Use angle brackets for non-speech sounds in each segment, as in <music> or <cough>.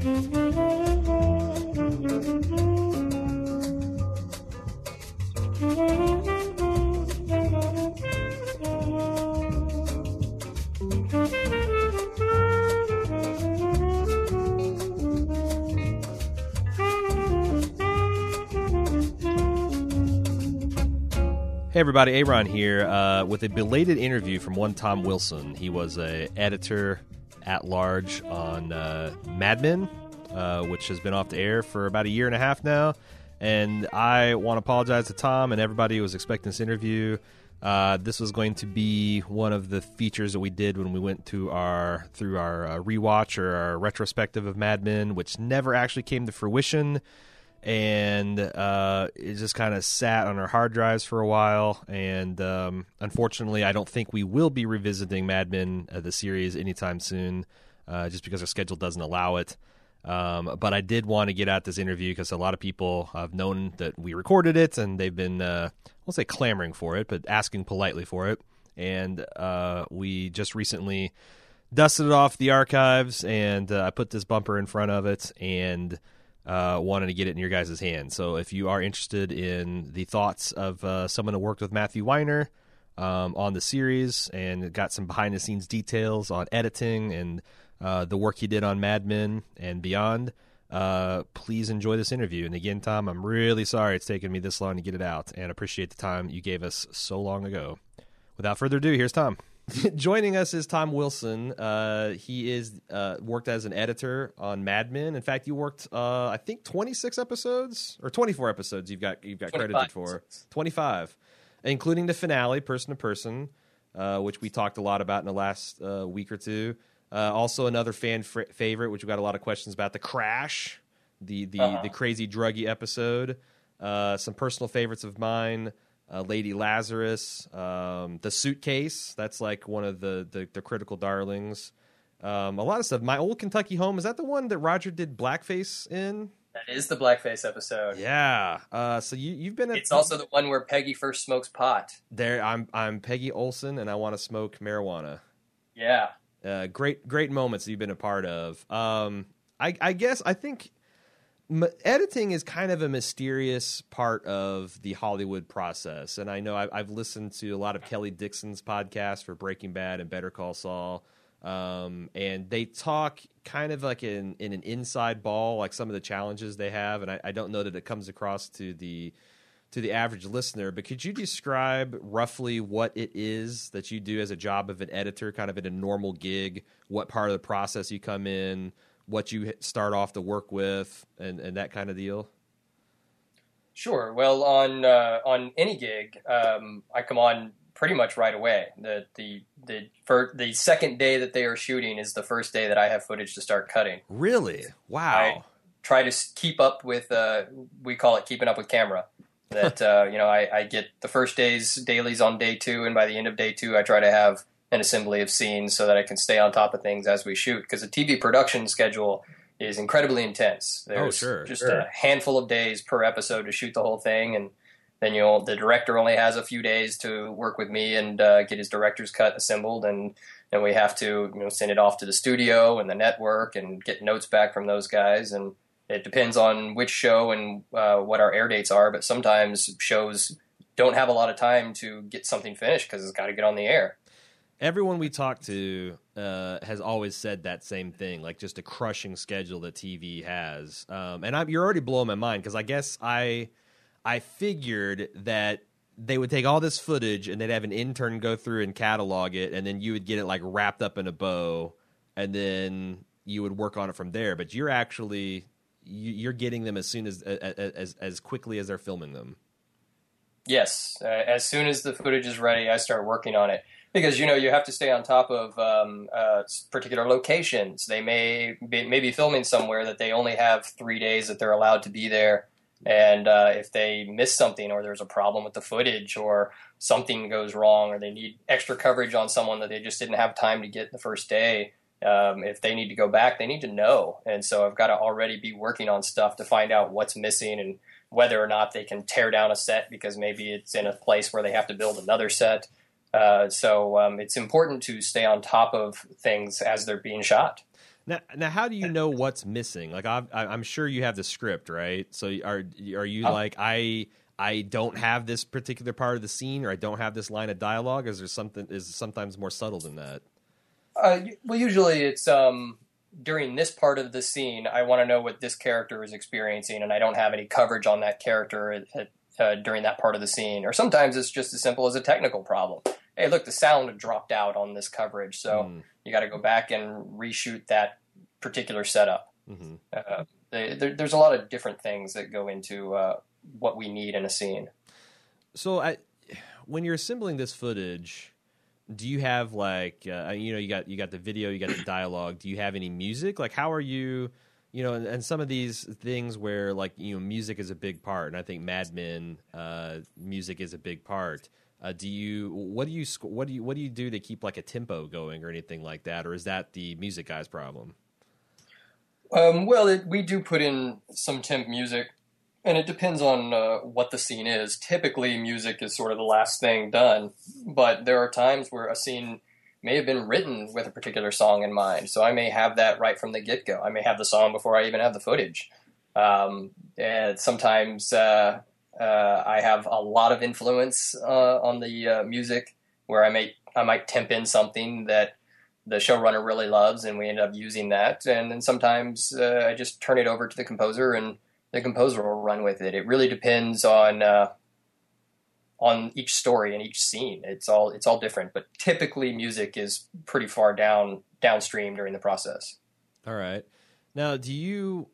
Hey everybody, Aaron here uh, with a belated interview from one Tom Wilson. He was a editor at large on uh, Mad Men, uh, which has been off the air for about a year and a half now. And I want to apologize to Tom and everybody who was expecting this interview. Uh, this was going to be one of the features that we did when we went to our through our uh, rewatch or our retrospective of Mad Men, which never actually came to fruition and uh, it just kind of sat on our hard drives for a while. And um, unfortunately, I don't think we will be revisiting Mad Men, uh, the series, anytime soon, uh, just because our schedule doesn't allow it. Um, but I did want to get out this interview because a lot of people have known that we recorded it, and they've been, uh, I won't say clamoring for it, but asking politely for it. And uh, we just recently dusted it off the archives, and uh, I put this bumper in front of it, and uh, wanted to get it in your guys' hands. So if you are interested in the thoughts of uh, someone who worked with Matthew Weiner um, on the series and got some behind the scenes details on editing and uh, the work he did on Mad Men and beyond, uh, please enjoy this interview. And again, Tom, I'm really sorry it's taken me this long to get it out and appreciate the time you gave us so long ago. Without further ado, here's Tom. <laughs> Joining us is Tom Wilson. Uh, he is uh, worked as an editor on Mad Men. In fact, you worked, uh, I think, twenty six episodes or twenty four episodes. You've got you've got credited for twenty five, including the finale, person to person, uh, which we talked a lot about in the last uh, week or two. Uh, also, another fan fr- favorite, which we got a lot of questions about, the crash, the the uh-huh. the crazy druggy episode. some personal favorites of mine uh, Lady Lazarus, um, the suitcase. That's like one of the the, the critical darlings. Um, a lot of stuff. My old Kentucky home is that the one that Roger did blackface in? That is the blackface episode. Yeah. Uh, so you you've been. At, it's also the one where Peggy first smokes pot. There, I'm I'm Peggy Olson, and I want to smoke marijuana. Yeah. Uh, great great moments you've been a part of. Um, I I guess I think editing is kind of a mysterious part of the Hollywood process, and I know I've, I've, listened to a lot of Kelley Dixon's podcast for Breaking Bad and Better Call Saul, um, and they talk kind of like in, in an inside ball, like some of the challenges they have, and I, I don't know that it comes across to the to the average listener, but could you describe roughly what it is that you do as a job of an editor, kind of in a normal gig? What part of the process you come in? what you start off to work with and, and that kind of deal? Sure. Well, on uh, on any gig, um, I come on pretty much right away. The the the for the second day that they are shooting is the first day that I have footage to start cutting. Really? Wow. I try to keep up with. Uh, we call it keeping up with camera. That <laughs> uh, you know, I, I get the first day's dailies on day two, and by the end of day two, I try to have an assembly of scenes so that I can stay on top of things as we shoot. Because the TV production schedule is incredibly intense. Oh, There's oh, sure, just sure. a handful of days per episode to shoot the whole thing, and then you know the director only has a few days to work with me and uh, get his director's cut assembled, and then we have to you know send it off to the studio and the network and get notes back from those guys and. It depends on which show and uh, what our air dates are, but sometimes shows don't have a lot of time to get something finished because it's got to get on the air everyone we talk to uh, has always said that same thing, like just a crushing schedule that TV has. Um, and I'm, you're already blowing my mind because I guess I I figured that they would take all this footage and they'd have an intern go through and catalog it, and then you would get it like wrapped up in a bow, and then you would work on it from there. But you're actually you're getting them as soon as as as quickly as they're filming them. Yes, uh, as soon as the footage is ready, I start working on it because you know you have to stay on top of um, uh, particular locations. They may be, may be filming somewhere that they only have three days that they're allowed to be there, and uh, if they miss something or there's a problem with the footage or something goes wrong or they need extra coverage on someone that they just didn't have time to get the first day. Um, if they need to go back, they need to know. And so I've got to already be working on stuff to find out what's missing and whether or not they can tear down a set because maybe it's in a place where they have to build another set. Uh, so um, it's important to stay on top of things as they're being shot. Now, now, how do you know what's missing? Like, i am sure you have the script, right? So, are are you oh. like I I don't have this particular part of the scene, or I don't have this line of dialogue? Is there something? Is sometimes more subtle than that? Uh, well, usually it's um, during this part of the scene. I want to know what this character is experiencing, and I don't have any coverage on that character at, at, uh, during that part of the scene. Or sometimes it's just as simple as a technical problem. Hey, look, the sound dropped out on this coverage, so mm. you got to go back and reshoot that particular setup. Mm-hmm. Uh, they, there, there's a lot of different things that go into uh, what we need in a scene. So, I, when you're assembling this footage, do you have like uh, you know you got you got the video, you got the dialogue. Do you have any music? Like, how are you? You know, and, and some of these things where like you know music is a big part, and I think Mad Men uh, music is a big part. Uh, do you what do you what do you what do you do to keep like a tempo going or anything like that, or is that the music guy's problem? Um, well, it, we do put in some temp music, and it depends on uh, what the scene is. Typically, music is sort of the last thing done, but there are times where a scene may have been written with a particular song in mind. So I may have that right from the get go. I may have the song before I even have the footage. Um, and sometimes uh, uh, I have a lot of influence uh, on the uh, music, where I may I might temp in something that the showrunner really loves, and we end up using that. And then sometimes uh, I just turn it over to the composer, and the composer will run with it. It really depends on uh, on each story and each scene. It's all it's all different, but typically music is pretty far down downstream during the process. All right. Now, do you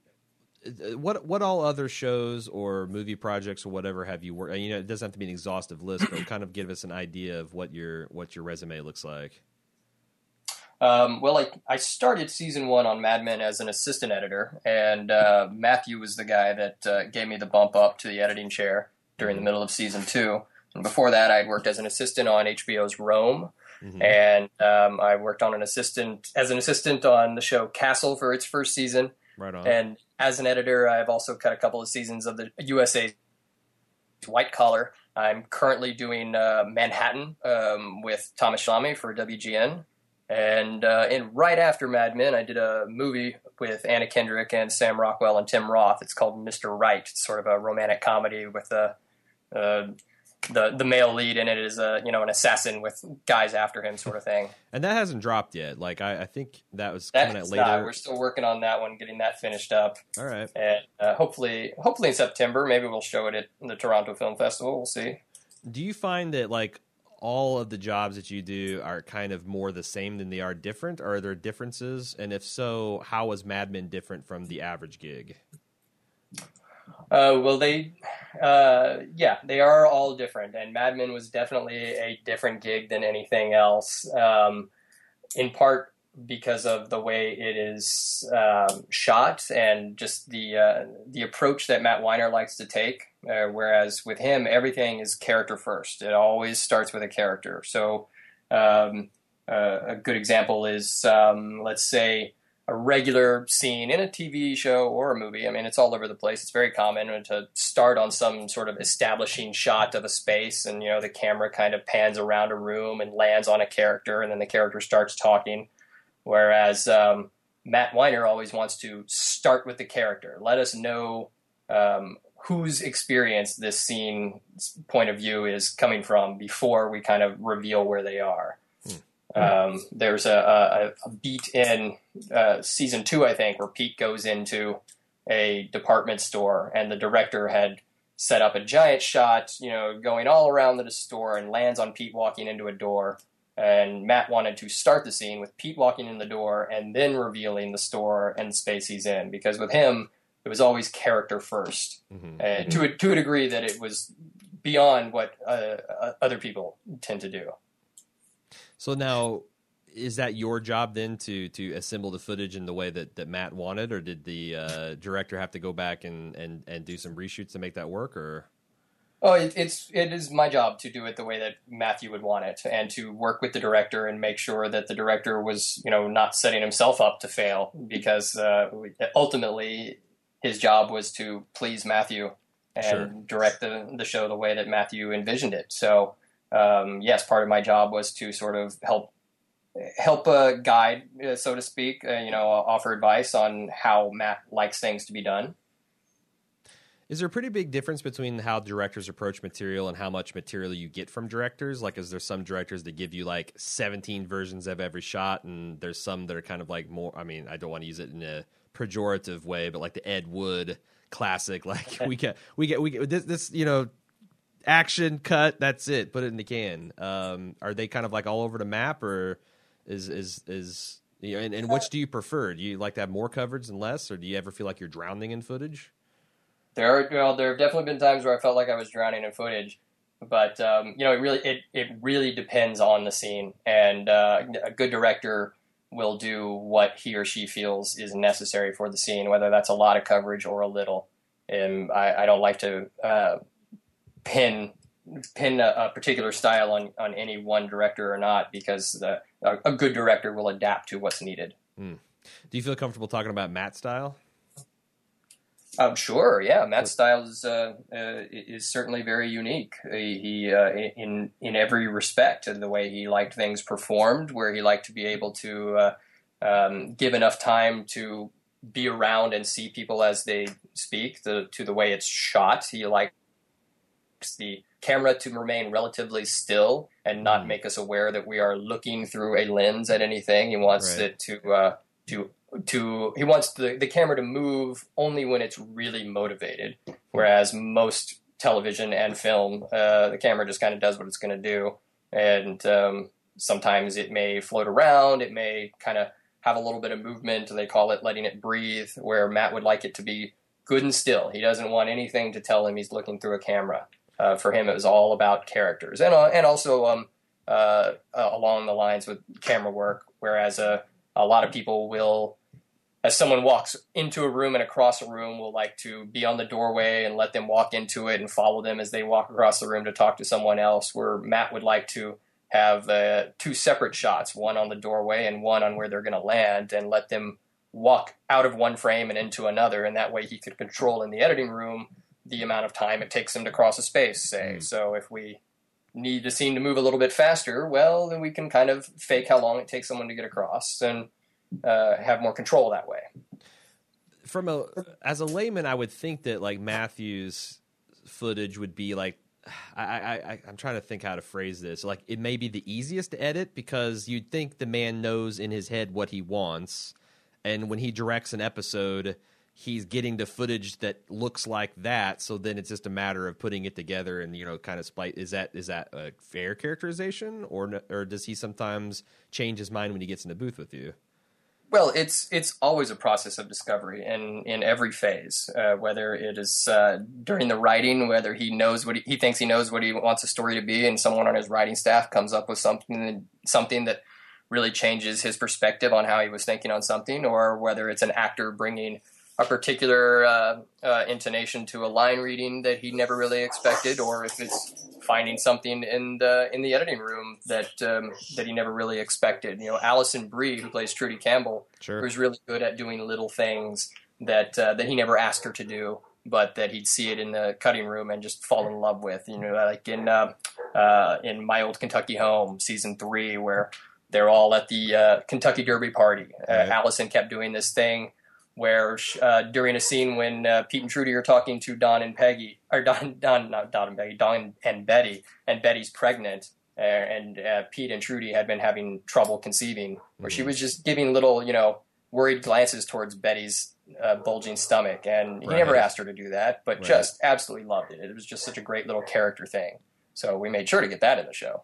what what all other shows or movie projects or whatever have you worked? You know, it doesn't have to be an exhaustive list, but kind of give us an idea of what your what your resume looks like. Um, well, I, I started season one on Mad Men as an assistant editor, and uh, Matthew was the guy that uh, gave me the bump up to the editing chair during the middle of season two. And before that, I'd worked as an assistant on HBO's Rome, mm-hmm. and um, I worked on an assistant as an assistant on the show Castle for its first season. Right on. And as an editor, I've also cut a couple of seasons of the USA White Collar. I'm currently doing uh, Manhattan um, with Thomas Schlamme for WGN. And uh, and right after Mad Men, I did a movie with Anna Kendrick and Sam Rockwell and Tim Roth. It's called Mr. Right. It's sort of a romantic comedy with a, uh, the the male lead in it is a you know an assassin with guys after him sort of thing. <laughs> And that hasn't dropped yet. Like I, I think that was coming out later. Not. We're still working on that one, getting that finished up. All right. And uh, hopefully, hopefully in September, maybe we'll show it at the Toronto Film Festival. We'll see. Do you find that like all of the jobs that you do are kind of more the same than they are different? Are there differences? And if so, how is Mad Men different from the average gig? Uh, well, they, uh, yeah, they are all different, and Mad Men was definitely a different gig than anything else. Um, in part because of the way it is um, shot and just the uh, the approach that Matt Weiner likes to take. Uh, whereas with him, everything is character first. It always starts with a character. So um, uh, a good example is um, let's say a regular scene in a TV show or a movie. I mean, it's all over the place. It's very common to start on some sort of establishing shot of a space, and you know the camera kind of pans around a room and lands on a character, and then the character starts talking. Whereas um, Matt Weiner always wants to start with the character. Let us know um, whose experience this scene point of view is coming from before we kind of reveal where they are. Hmm. Um, there's a, a, a, beat in uh, season two, I think, where Pete goes into a department store and the director had set up a giant shot, you know, going all around the store and lands on Pete walking into a door and Matt wanted to start the scene with Pete walking in the door and then revealing the store and the space he's in because with him it was always character 1st mm-hmm. and to a, to a degree that it was beyond what uh, uh, other people tend to do. So now, is that your job then to to assemble the footage in the way that, that Matt wanted, or did the uh, director have to go back and, and, and do some reshoots to make that work, or? Oh, it, it's it is my job to do it the way that Matthew would want it, and to work with the director and make sure that the director was, you know, not setting himself up to fail, because uh, ultimately his job was to please Matthew and sure. direct the the show the way that Matthew envisioned it. So, um, yes, part of my job was to sort of help help a guide, uh, so to speak. Uh, you know, offer advice on how Matt likes things to be done. Is there a pretty big difference between how directors approach material and how much material you get from directors? Like, is there some directors that give you like 17 versions of every shot, and there's some that are kind of like more? I mean, I don't want to use it in a pejorative way, but like the Ed Wood classic, like <laughs> we get, we get, we get this, this, you know, action cut. That's it. Put it in the can. Um, are they kind of like all over the map, or is is is you know, and, and which do you prefer? Do you like to have more coverage and less, or do you ever feel like you're drowning in footage? There are well, there have definitely been times where I felt like I was drowning in footage, but um, you know, it really it it really depends on the scene, and uh, a good director will do what he or she feels is necessary for the scene, whether that's a lot of coverage or a little. And I, I don't like to uh, pin pin a, a, particular style on, on any one director or not because the, a, a good director will adapt to what's needed. Mm. Do you feel comfortable talking about Matt's style? Um, sure, yeah. Matt's style is uh, uh, is certainly very unique. He, he uh, in in every respect, in the way he liked things performed, where he liked to be able to uh, um, give enough time to be around and see people as they speak. The to the way it's shot, he likes the camera to remain relatively still and not mm. make us aware that we are looking through a lens at anything. He wants right. it to uh, to to he wants the, the camera to move only when it's really motivated. Whereas most television and film uh, the camera just kind of does what it's going to do. And um, sometimes it may float around it may kind of have a little bit of movement they call it letting it breathe where matt would like it to be good and still. He doesn't want anything to tell him he's looking through a camera. Uh, for him it was all about characters. And, uh, and also um, uh, uh, along the lines with camera work whereas a, a lot of people will as someone walks into a room and across a room will like to be on the doorway and let them walk into it and follow them as they walk across the room to talk to someone else where matt would like to have uh, two separate shots one on the doorway and one on where they're going to land and let them walk out of one frame and into another and that way he could control in the editing room the amount of time it takes them to cross a space say mm. so if we need the scene to move a little bit faster well then we can kind of fake how long it takes someone to get across and uh, have more control that way. From a as a layman, I would think that like Matthew's footage would be like <sighs> I, I, I'm trying to think how to phrase this. Like it may be the easiest to edit because you'd think the man knows in his head what he wants, and when he directs an episode, he's getting the footage that looks like that. So then it's just a matter of putting it together and you know kind of spite. Is that is that a fair characterization, or or does he sometimes change his mind when he gets in the booth with you? Well, it's it's always a process of discovery in in every phase. Uh, whether it is uh, during the writing, whether he knows what he, he, thinks he knows what he wants a story to be, and someone on his writing staff comes up with something something that really changes his perspective on how he was thinking on something, or whether it's an actor bringing a particular uh, uh, intonation to a line reading that he never really expected, or if it's finding something in the in the editing room that um, that he never really expected. You know, Alison Brie, who plays Trudy Campbell, sure. who's really good at doing little things that uh, that he never asked her to do, but that he'd see it in the cutting room and just fall in love with. You know, like in uh, uh, in My Old Kentucky Home, season three, where they're all at the uh, Kentucky Derby party. Uh, right. Alison kept doing this thing where uh, during a scene when uh, Pete and Trudy are talking to Don and Peggy, or Don, Don, not Don and Peggy, Don and Betty, and Betty's pregnant, uh, and uh, Pete and Trudy had been having trouble conceiving, where mm-hmm. she was just giving little, you know, worried glances towards Betty's uh, bulging stomach, and he right. never asked her to do that, but right. just absolutely loved it. It was just such a great little character thing. So we made sure to get that in the show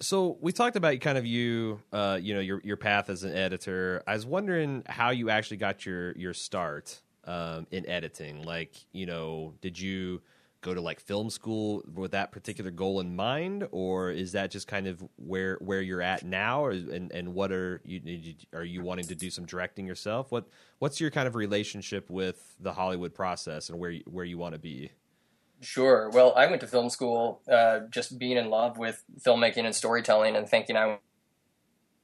so we talked about kind of you, uh, you know, your your path as an editor. I was wondering how you actually got your your start um, in editing. Like, you know, did you go to like film school with that particular goal in mind, or is that just kind of where where you're at now? Or, and and what are you are you wanting to do some directing yourself? What what's your kind of relationship with the Hollywood process and where where you want to be? Sure. Well, I went to film school uh, just being in love with filmmaking and storytelling and thinking I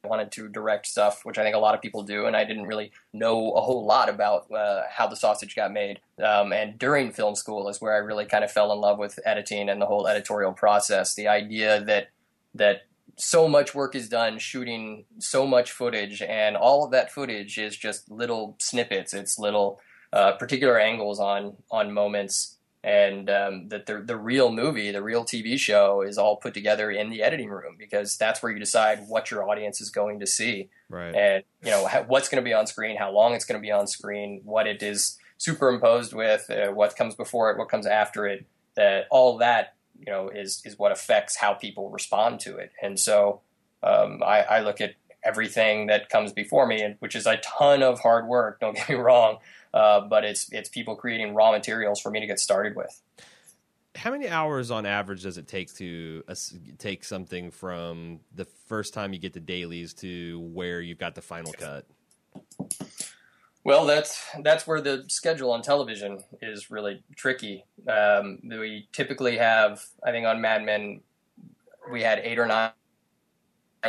wanted to direct stuff, which I think a lot of people do. And I didn't really know a whole lot about uh, how the sausage got made. Um, and during film school is where I really kind of fell in love with editing and the whole editorial process. The idea that that so much work is done shooting so much footage, and all of that footage is just little snippets. It's little uh, particular angles on on moments, and um, that the the real movie, the real TV show, is all put together in the editing room because that's where you decide what your audience is going to see, Right. and you know what's going to be on screen, how long it's going to be on screen, what it is superimposed with, uh, what comes before it, what comes after it. That all that you know is is what affects how people respond to it, and so um, I, I look at everything that comes before me, and which is a ton of hard work. Don't <laughs> get me wrong, uh, but it's it's people creating raw materials for me to get started with. How many hours on average does it take to uh, take something from the first time you get the dailies to where you've got the final cut? Well, that's that's where the schedule on television is really tricky. Um, we typically have, I think, on Mad Men, we had eight or nine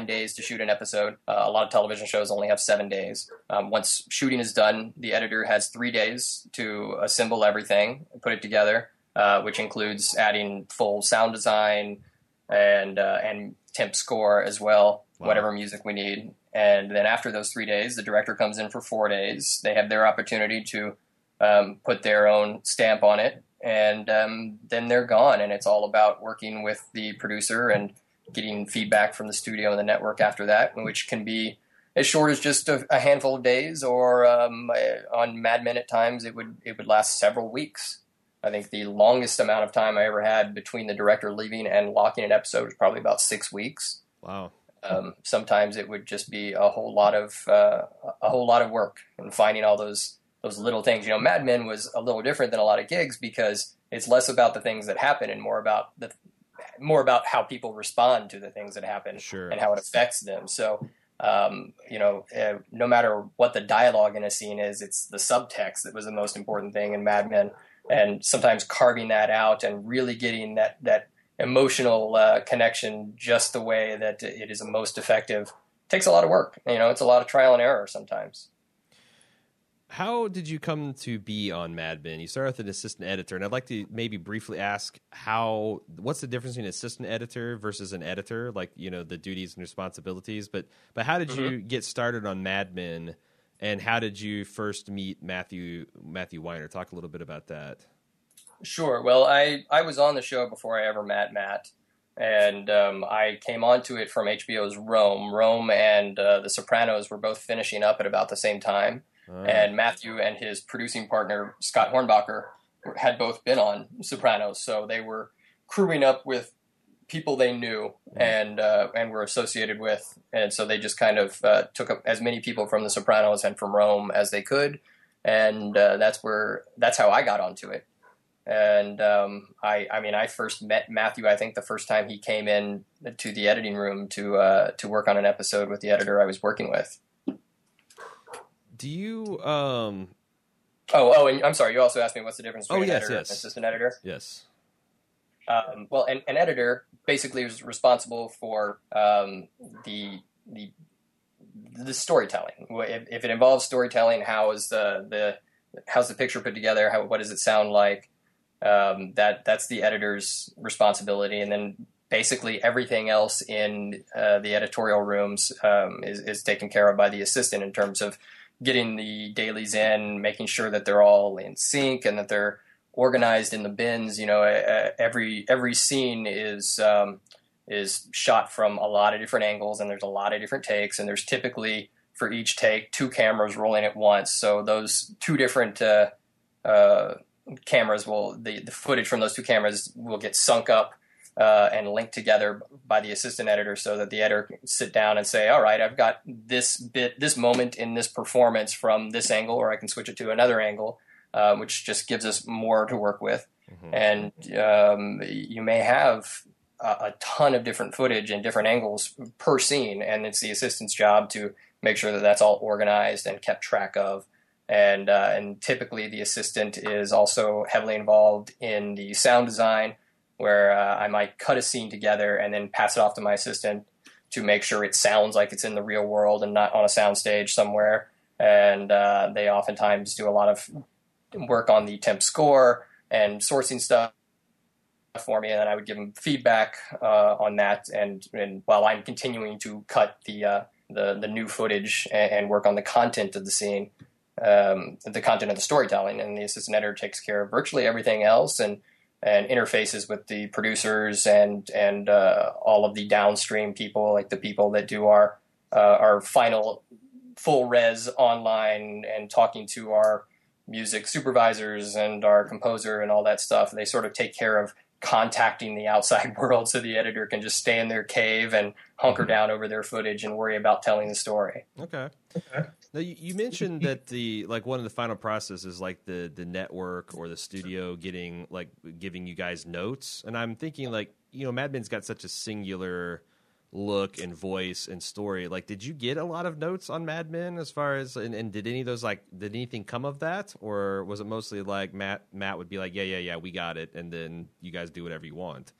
days to shoot an episode. Uh, a lot of television shows only have seven days. Um, once shooting is done, the editor has three days to assemble everything put it together, uh, which includes adding full sound design and uh, and temp score as well, Wow. whatever music we need. And then after those three days, the director comes in for four days. They have their opportunity to um, put their own stamp on it, and um, then they're gone. And it's all about working with the producer and getting feedback from the studio and the network after that, which can be as short as just a, a handful of days, or um, uh, on Mad Men at times it would it would last several weeks. I think the longest amount of time I ever had between the director leaving and locking an episode was probably about six weeks. Wow. Um, sometimes it would just be a whole lot of uh, a whole lot of work and finding all those those little things. You know, Mad Men was a little different than a lot of gigs because it's less about the things that happen and more about the more about how people respond to the things that happen Sure. and how it affects them. So, um, you know, uh, no matter what the dialogue in a scene is, it's the subtext that was the most important thing in Mad Men. And sometimes carving that out and really getting that that emotional uh, connection just the way that it is the most effective takes a lot of work. You know, it's a lot of trial and error sometimes. How did you come to be on Mad Men? You started with an assistant editor, and I'd like to maybe briefly ask how what's the difference between assistant editor versus an editor, like you know the duties and responsibilities. But but how did you get started on Mad Men, and how did you first meet Matthew Matthew Weiner? Talk a little bit about that. Sure. Well, I, I was on the show before I ever met Matt, and um, I came onto it from HBO's Rome. Rome and uh, The Sopranos were both finishing up at about the same time, Uh, and Matthew and his producing partner Scott Hornbacher had both been on Sopranos, so they were crewing up with people they knew and uh, and were associated with, and so they just kind of uh, took up as many people from The Sopranos and from Rome as they could, and uh, that's where that's how I got onto it. And um, I, I mean, I first met Matthew. I think the first time he came in to the editing room to uh, to work on an episode with the editor I was working with. Do you um Oh, oh, and I'm sorry. You also asked me what's the difference Oh, between yes, an editor yes. and assistant editor. yes Um, well, an, an editor basically is responsible for um, the the the storytelling. If, if it involves storytelling, how is the the how's the picture put together? How what does it sound like? Um, that that's the editor's responsibility, and then basically everything else in uh, the editorial rooms um, is is taken care of by the assistant in terms of getting the dailies in, making sure that they're all in sync and that they're organized in the bins. You know, every every scene is um, is shot from a lot of different angles, and there's a lot of different takes, and there's typically for each take two cameras rolling at once. So those two different uh, uh, cameras will the, the footage from those two cameras will get sunk up. Uh, and linked together by the assistant editor so that the editor can sit down and say, all right, I've got this bit, this moment in this performance from this angle, or I can switch it to another angle uh, which just gives us more to work with. Mhm. And um, you may have a, a ton of different footage and different angles per scene, and it's the assistant's job to make sure that that's all organized and kept track of. And uh, and typically the assistant is also heavily involved in the sound design, where uh, I might cut a scene together and then pass it off to my assistant to make sure it sounds like it's in the real world and not on a soundstage somewhere. And uh, they oftentimes do a lot of work on the temp score and sourcing stuff for me, and then I would give them feedback uh, on that. And, and while I'm continuing to cut the uh, the the new footage and, and, work on the content of the scene, um, the content of the storytelling, and the assistant editor takes care of virtually everything else, and and interfaces with the producers and and uh, all of the downstream people, like the people that do our uh, our final full res online and talking to our music supervisors and our composer and all that stuff. They sort of take care of contacting the outside <laughs> world so the editor can just stay in their cave and hunker mm-hmm. down over their footage and worry about telling the story. Okay. okay. Now you, you mentioned that the like one of the final processes like the the network or the studio getting like giving you guys notes and I'm thinking like you know Mad Men's got such a singular look and voice and story. Like, did you get a lot of notes on Mad Men as far as and, and, did any of those like did anything come of that, or was it mostly like Matt Matt would be like, yeah, yeah, yeah, we got it, and then you guys do whatever you want.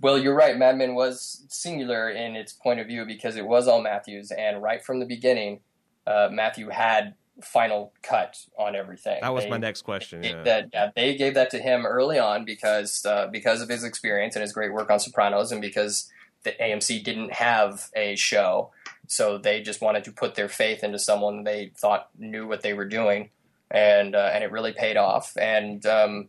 Well, you're right. Mad Men was singular in its point of view because it was all Matthews, and right from the beginning, uh, Matthew had final cut on everything. That was they, my next question. Yeah. That yeah, they gave that to him early on because uh, because of his experience and his great work on Sopranos, and because the AMC didn't have a show, so they just wanted to put their faith into someone they thought knew what they were doing, and uh, and it really paid off. And um,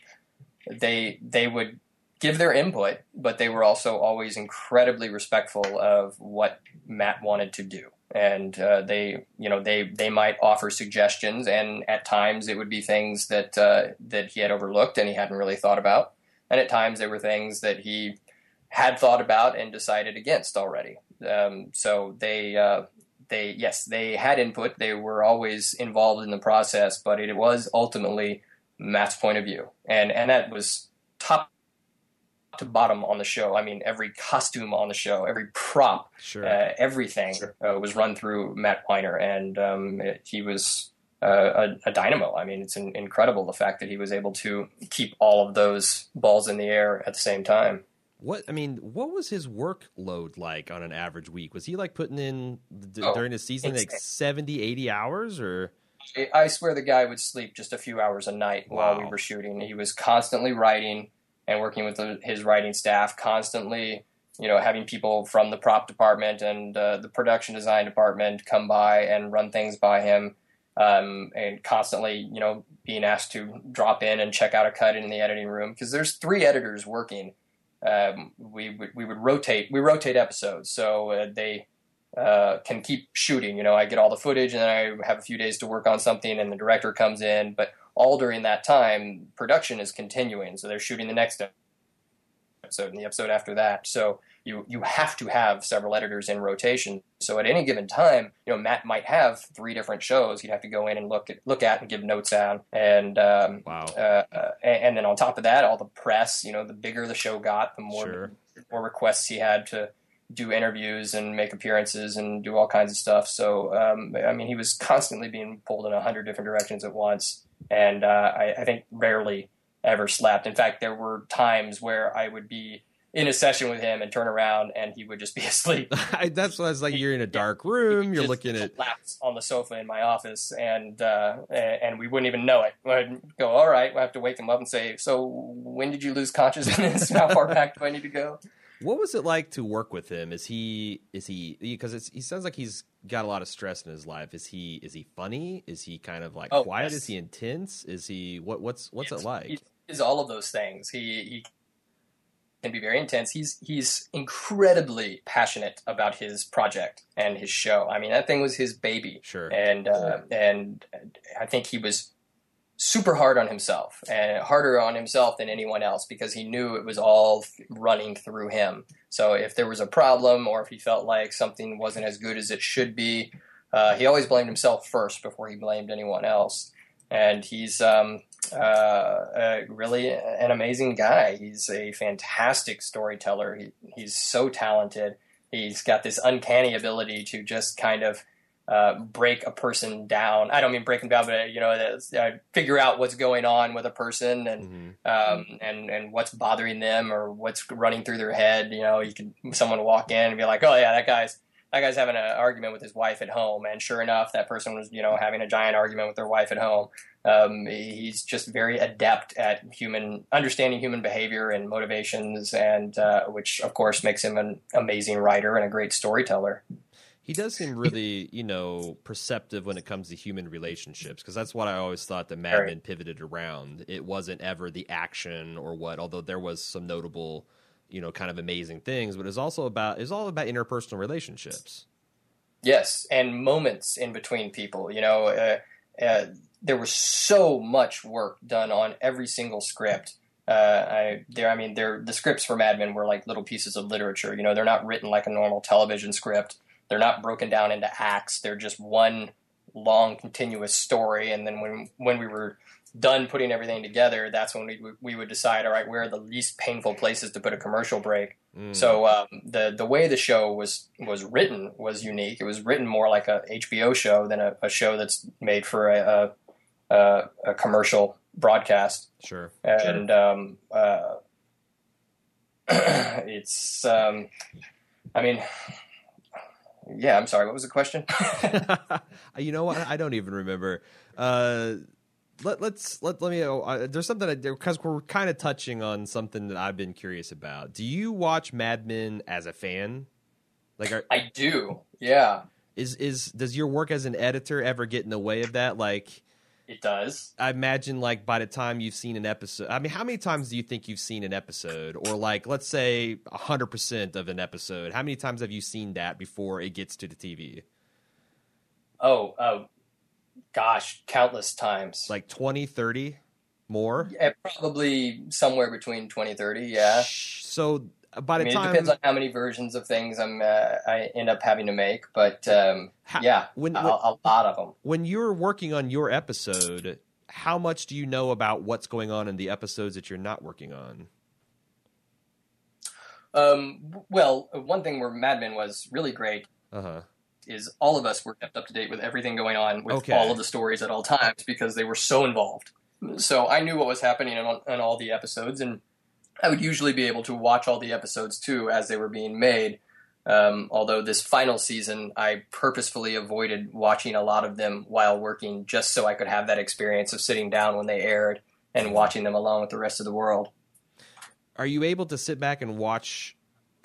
they they would give their input, but they were also always incredibly respectful of what Matt wanted to do. And uh, they, you know, they they might offer suggestions, and at times it would be things that uh, that he had overlooked and he hadn't really thought about, and at times there were things that he had thought about and decided against already. Um, so they uh, they yes they had input. They were always involved in the process, but it was ultimately Matt's point of view, and and that was top to bottom on the show. I mean, every costume on the show, every prop, sure. uh, everything sure. uh, was run through Matt Weiner, and um, it, he was uh, a, a, dynamo. I mean, it's an, incredible the fact that he was able to keep all of those balls in the air at the same time. What I mean, what was his workload like on an average week? Was he like putting in d- oh, during the season like 70, 80 hours or? I swear the guy would sleep just a few hours a night wow. while we were shooting. He was constantly writing and working with the, his writing staff, constantly, you know, having people from the prop department and uh, the production design department come by and run things by him, um, and constantly, you know, being asked to drop in and check out a cut in the editing room because there's three editors working um, we would we would rotate we rotate episodes so uh, they uh, can keep shooting. You know, I get all the footage and then I have a few days to work on something, and the director comes in. But all during that time, production is continuing, so they're shooting the next episode and the episode after that. So you you have to have several editors in rotation. So at any given time, you know Matt might have three different shows. You'd have to go in and look at look at and give notes on, and um, wow. Uh, uh, and, and, then on top of that, all the press. You know, the bigger the show got, the more sure. more requests he had to do interviews and make appearances and do all kinds of stuff. So um, I mean, he was constantly being pulled in a hundred different directions at once, and uh, I, I think rarely ever slept. In fact, there were times where I would be in a session with him and turn around and he would just be <laughs> asleep. <laughs> That's what I was like. You're in a dark room. You're looking at laps on the sofa in my office, and uh, and we wouldn't even know it. I'd go, all right. We have to wake him up and say, so when did you lose consciousness? <laughs> How far back do I need to go? What was it like to work with him? Is he is he because he sounds like he's got a lot of stress in his life. Is he is he funny? Is he kind of like oh, quiet? Yes. Is he intense? Is he what what's what's it's, it like? Is all of those things. He he can be very intense. He's he's incredibly passionate about his project and his show. I mean, that thing was his baby. Sure. And uh, and I think he was super hard on himself and harder on himself than anyone else because he knew it was all running through him. So if there was a problem or if he felt like something wasn't as good as it should be, uh, he always blamed himself first before he blamed anyone else. And he's um, uh, uh, really an amazing guy. He's a fantastic storyteller. He, he's so talented. He's got this uncanny ability to just kind of uh, break a person down. I don't mean break them down, but you know, uh, figure out what's going on with a person and mm-hmm. um, and and what's bothering them or what's running through their head. You know, you can someone walk in and be like, "Oh yeah, that guy's that guy's having an argument with his wife at home, and sure enough, that person was you know having a giant argument with their wife at home. Um, he's just very adept at human understanding human behavior and motivations, and uh, which of course makes him an amazing writer and a great storyteller. He does seem really, you know, perceptive when it comes to human relationships because that's what I always thought that Mad Men pivoted around. It wasn't ever the action or what, although there was some notable, you know, kind of amazing things, but it's also about it's all about interpersonal relationships. Yes, and moments in between people. You know, uh, uh, there was so much work done on every single script. Uh, I there, I mean, there the scripts for Mad Men were like little pieces of literature. You know, they're not written like a normal television script. They're not broken down into acts. They're just one long continuous story. And then when when we were done putting everything together, that's when we we would decide, all right, where are the least painful places to put a commercial break. Mm. So um, the the way the show was was written was unique. It was written more like a HBO show than a, a show that's made for a, a, a commercial broadcast. Sure. And sure. Um, uh, <clears throat> it's um, I mean yeah, I'm sorry. What was the question? <laughs> <laughs> you know what? I don't even remember. Uh, let, let's let let me. Uh, there's something I because we're kind of touching on something that I've been curious about. Do you watch Mad Men as a fan? Like, are, I do. Yeah. Is is does your work as an editor ever get in the way of that? Like, it does. I imagine, like, by the time you've seen an episode, I mean, how many times do you think you've seen an episode? Or, like, let's say 100% of an episode. How many times have you seen that before it gets to the TV? Oh, oh gosh, countless times. Like 20, 30 more? Yeah, probably somewhere between 20, 30, yeah. So by the I mean, time it depends on how many versions of things I'm uh, I end up having to make, but um, how, yeah, when, a, a, lot of them. When you're working on your episode, how much do you know about what's going on in the episodes that you're not working on? Um, well, one thing where Mad Men was really great uh-huh. is all of us were kept up to date with everything going on with okay. all of the stories at all times because they were so involved. So I knew what was happening in, in all the episodes and I would usually be able to watch all the episodes too as they were being made. Um, although this final season, I purposefully avoided watching a lot of them while working just so I could have that experience of sitting down when they aired and watching them along with the rest of the world. Are you able to sit back and watch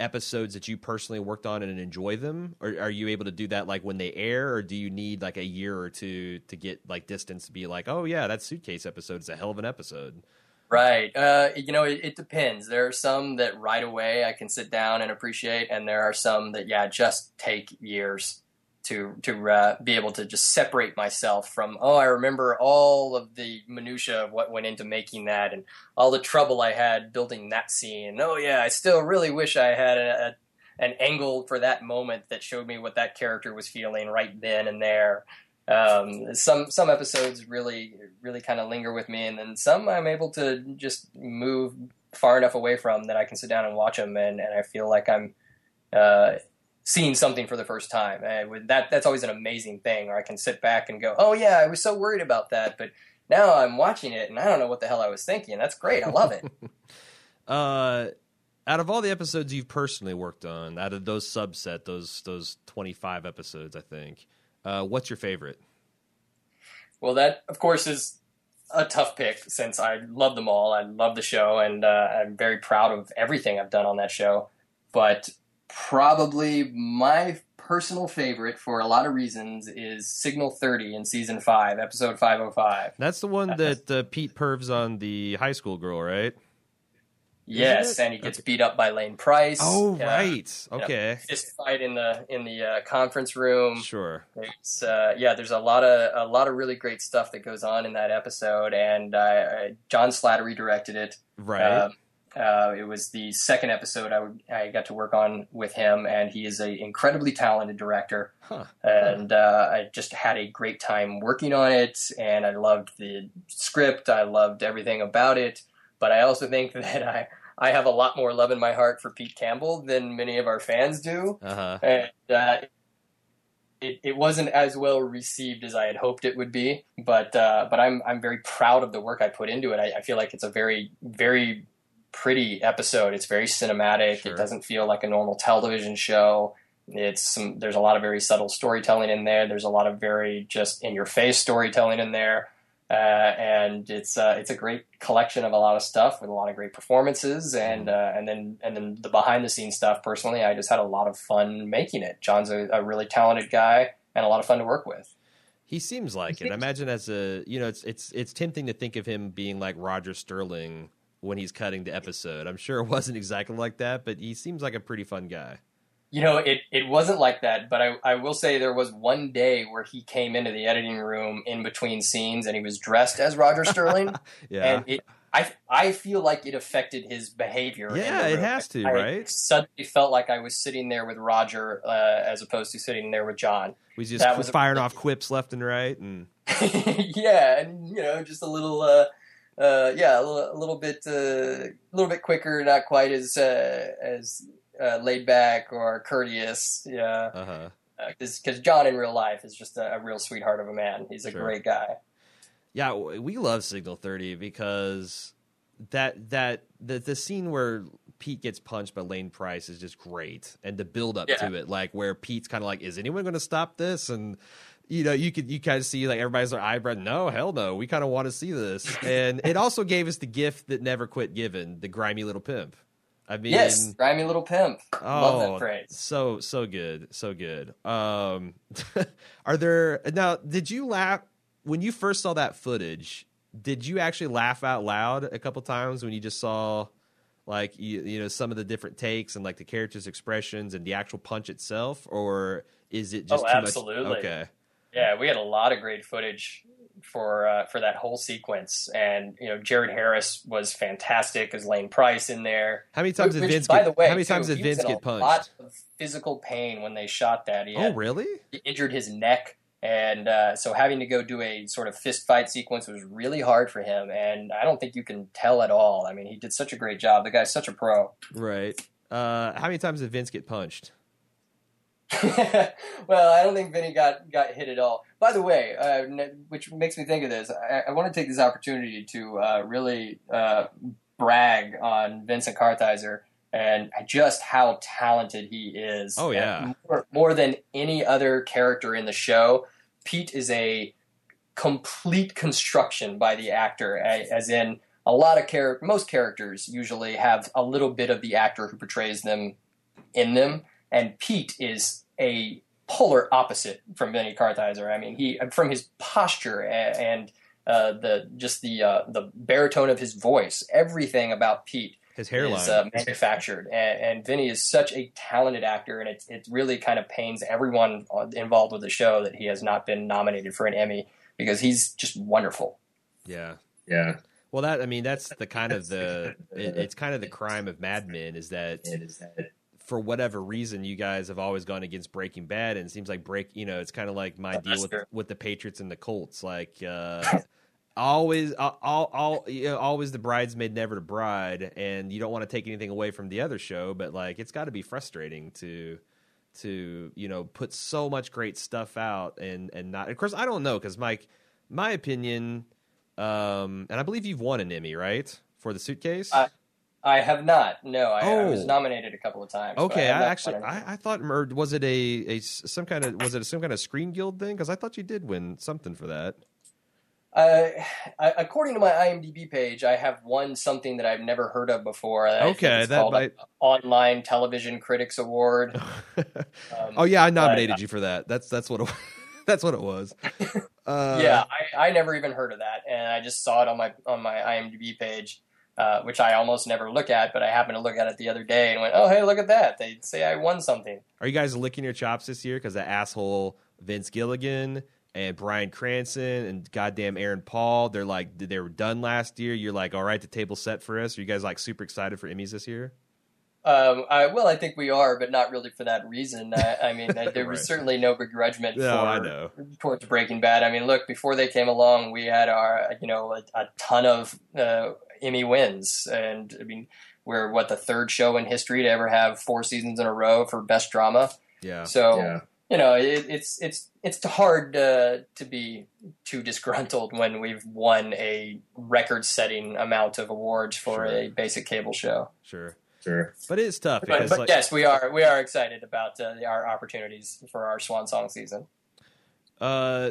episodes that you personally worked on and enjoy them or are you able to do that like when they air or do you need like a year or two to get like distance to be like oh yeah that suitcase episode is a hell of an episode Right. Uh, you know, it, it, depends. There are some that right away I can sit down and appreciate, and there are some that, yeah, just take years to to uh, be able to just separate myself from. Oh, I remember all of the minutia of what went into making that, and all the trouble I had building that scene. Oh, yeah, I still really wish I had a, a, an angle for that moment that showed me what that character was feeling right then and there. Um, some some episodes really really kind of linger with me, and then some I'm able to just move far enough away from that I can sit down and watch them, and, and I feel like I'm uh, seeing something for the first time. And that that's always an amazing thing. Or I can sit back and go, "Oh yeah, I was so worried about that," but now I'm watching it and I don't know what the hell I was thinking. That's great. I love it. <laughs> uh, out of all the episodes you've personally worked on, out of those subset, those those 25 episodes, I think uh, what's your favorite? Well, that of course is a tough pick since I love them all. I love the show, and uh, I'm very proud of everything I've done on that show. But probably my personal favorite for a lot of reasons is Signal 30 in season five, episode 505. That's the one that uh, Pete pervs on the high school girl, right? Yes, and he gets okay. beat up by Lane Price. Oh, uh, right. Okay. You know, fist fight in the in the uh, conference room. Sure. It's, uh, yeah, there's a lot of a lot of really great stuff that goes on in that episode, and uh, John Slattery directed it. Right. Um, uh, it was the second episode I, would, I got to work on with him, and he is an incredibly talented director. Huh. And uh, I just had a great time working on it, and I loved the script. I loved everything about it. But I also think <laughs> that I I have a lot more love in my heart for Pete Campbell than many of our fans do, uh-huh. and uh, it, it wasn't as well received as I had hoped it would be. But uh, but I'm I'm very proud of the work I put into it. I, I feel like it's a very very pretty episode. It's very cinematic. Sure. It doesn't feel like a normal television show. it's some, there's a lot of very subtle storytelling in there. There's a lot of very just in your face storytelling in there. Uh, and it's uh, it's a great collection of a lot of stuff with a lot of great performances and uh, and then and then the behind the scenes stuff. Personally, I just had a lot of fun making it. John's a, a really talented guy and a lot of fun to work with. He seems like it. I imagine as a you know, it's it's it's tempting to think of him being like Roger Sterling when he's cutting the episode. I'm sure it wasn't exactly like that, but he seems like a pretty fun guy. You know, it, it wasn't like that, but I, I will say there was one day where he came into the editing room in between scenes and he was dressed as Roger Sterling. <laughs> yeah. And it, I, I feel like it affected his behavior. Yeah, it has to, I right? suddenly felt like I was sitting there with Roger uh, as opposed to sitting there with John. We just That was a- firing off quips left and right, and <laughs> yeah, and you know, just a little, uh, uh, yeah, a little, a little bit, uh, a little bit quicker, not quite as uh, as uh, laid back or courteous. Yeah, uh huh. because John in real life is just a, a real sweetheart of a man. He's a Sure. great guy. Yeah, we love Signal 30 because that that the the scene where Pete gets punched by Lane Price is just great, and the build up Yeah. to it, like where Pete's kind of like, "Is anyone going to stop this?" and you know, you could you kind of see like everybody's like eyebrow, no, hell no, we kind of want to see this, <laughs> and it also gave us the gift that never quit giving, the grimy little pimp. I mean, yes, grimy little pimp. Love Oh, that phrase. so so good, so good. Um, <laughs> are there now? Did you laugh when you first saw that footage? Did you actually laugh out loud a couple times when you just saw like you, you know some of the different takes and like the characters' expressions and the actual punch itself, or is it just Oh, absolutely. much? Okay, Yeah, we had a lot of great footage for uh, for that whole sequence, and you know, Jared Harris was fantastic as Lane Price in there. how many times did Which, Vince? by get, the way, how many too, times did Vince in get a punched? lot of physical pain when they shot that. He Oh, really? he injured his neck, and uh, so having to go do a sort of fist fight sequence was really hard for him. And I don't think you can tell at all. I mean, he did such a great job. The guy's such a pro. Right. Uh, how many times did Vince get punched? <laughs> well, I don't think Vinny got, got hit at all. By the way, uh, n- which makes me think of this, I, I want to take this opportunity to uh, really uh, brag on Vincent Kartheiser and just how talented he is. Oh, yeah. More, more than any other character in the show, Pete is a complete construction by the actor, as in a lot of char- most characters usually have a little bit of the actor who portrays them in them and Pete is a polar opposite from Vinny Kartheiser. I mean, he from his posture and, and uh, the just the uh, the baritone of his voice, everything about Pete His hairline. is uh, manufactured. And, and Vinny is such a talented actor, and it it really kind of pains everyone involved with the show that he has not been nominated for an Emmy because he's just wonderful. yeah. Yeah. Well, that I mean, that's the kind of the it, it's kind of the crime of Mad Men is that It is that. For whatever reason you guys have always gone against Breaking Bad, and it seems like break you know it's kind of like my deal with with the Patriots and the Colts, like <laughs> uh, always all, all, you know, always the bridesmaid, never the bride, and you don't want to take anything away from the other show, but like it's got to be frustrating to to you know put so much great stuff out and and not of course I don't know because Mike my opinion um and I believe you've won an Emmy right for the suitcase? I- I have not. No, I, I was Oh. nominated a couple of times. okay have I actually. I, I thought or was it a, a some kind of was it some kind of screen guild thing because I thought you did win something for that Uh, I- according to my IMDb page, I have won something that I've never heard of before. I Okay, that might- Online Television Critics Award. <laughs> Um, oh yeah I uh, nominated you for that that's that's what it, <laughs> that's what it was <laughs> uh, yeah, I, I never even heard of that, and I just saw it on my on my IMDb page, uh, which I almost never look at, but I happened to look at it the other day and went, "Oh, hey, look at that! They say I won something." Are you guys licking your chops this year because that asshole Vince Gilligan and Bryan Cranston and goddamn Aaron Paul? They're like they were done last year. You're like, all right, the table's set for us. Are you guys like super excited for Emmys this year? Um, I, well, I think we are, but not really for that reason. I, I mean, <laughs> I, there was certainly no begrudgment No, for towards Breaking Bad. I mean, look, before they came along, we had our you know a, a ton of uh, Emmy wins, and I mean, we're what the third show in history to ever have four seasons in a row for best drama. Yeah, So Yeah. you know, it, it's it's it's hard uh, to be too disgruntled when we've won a record-setting amount of awards for Sure. a basic cable show. sure. sure. But it's tough But, but like, yes, we are we are excited about uh, our opportunities for our Swan Song season. Uh,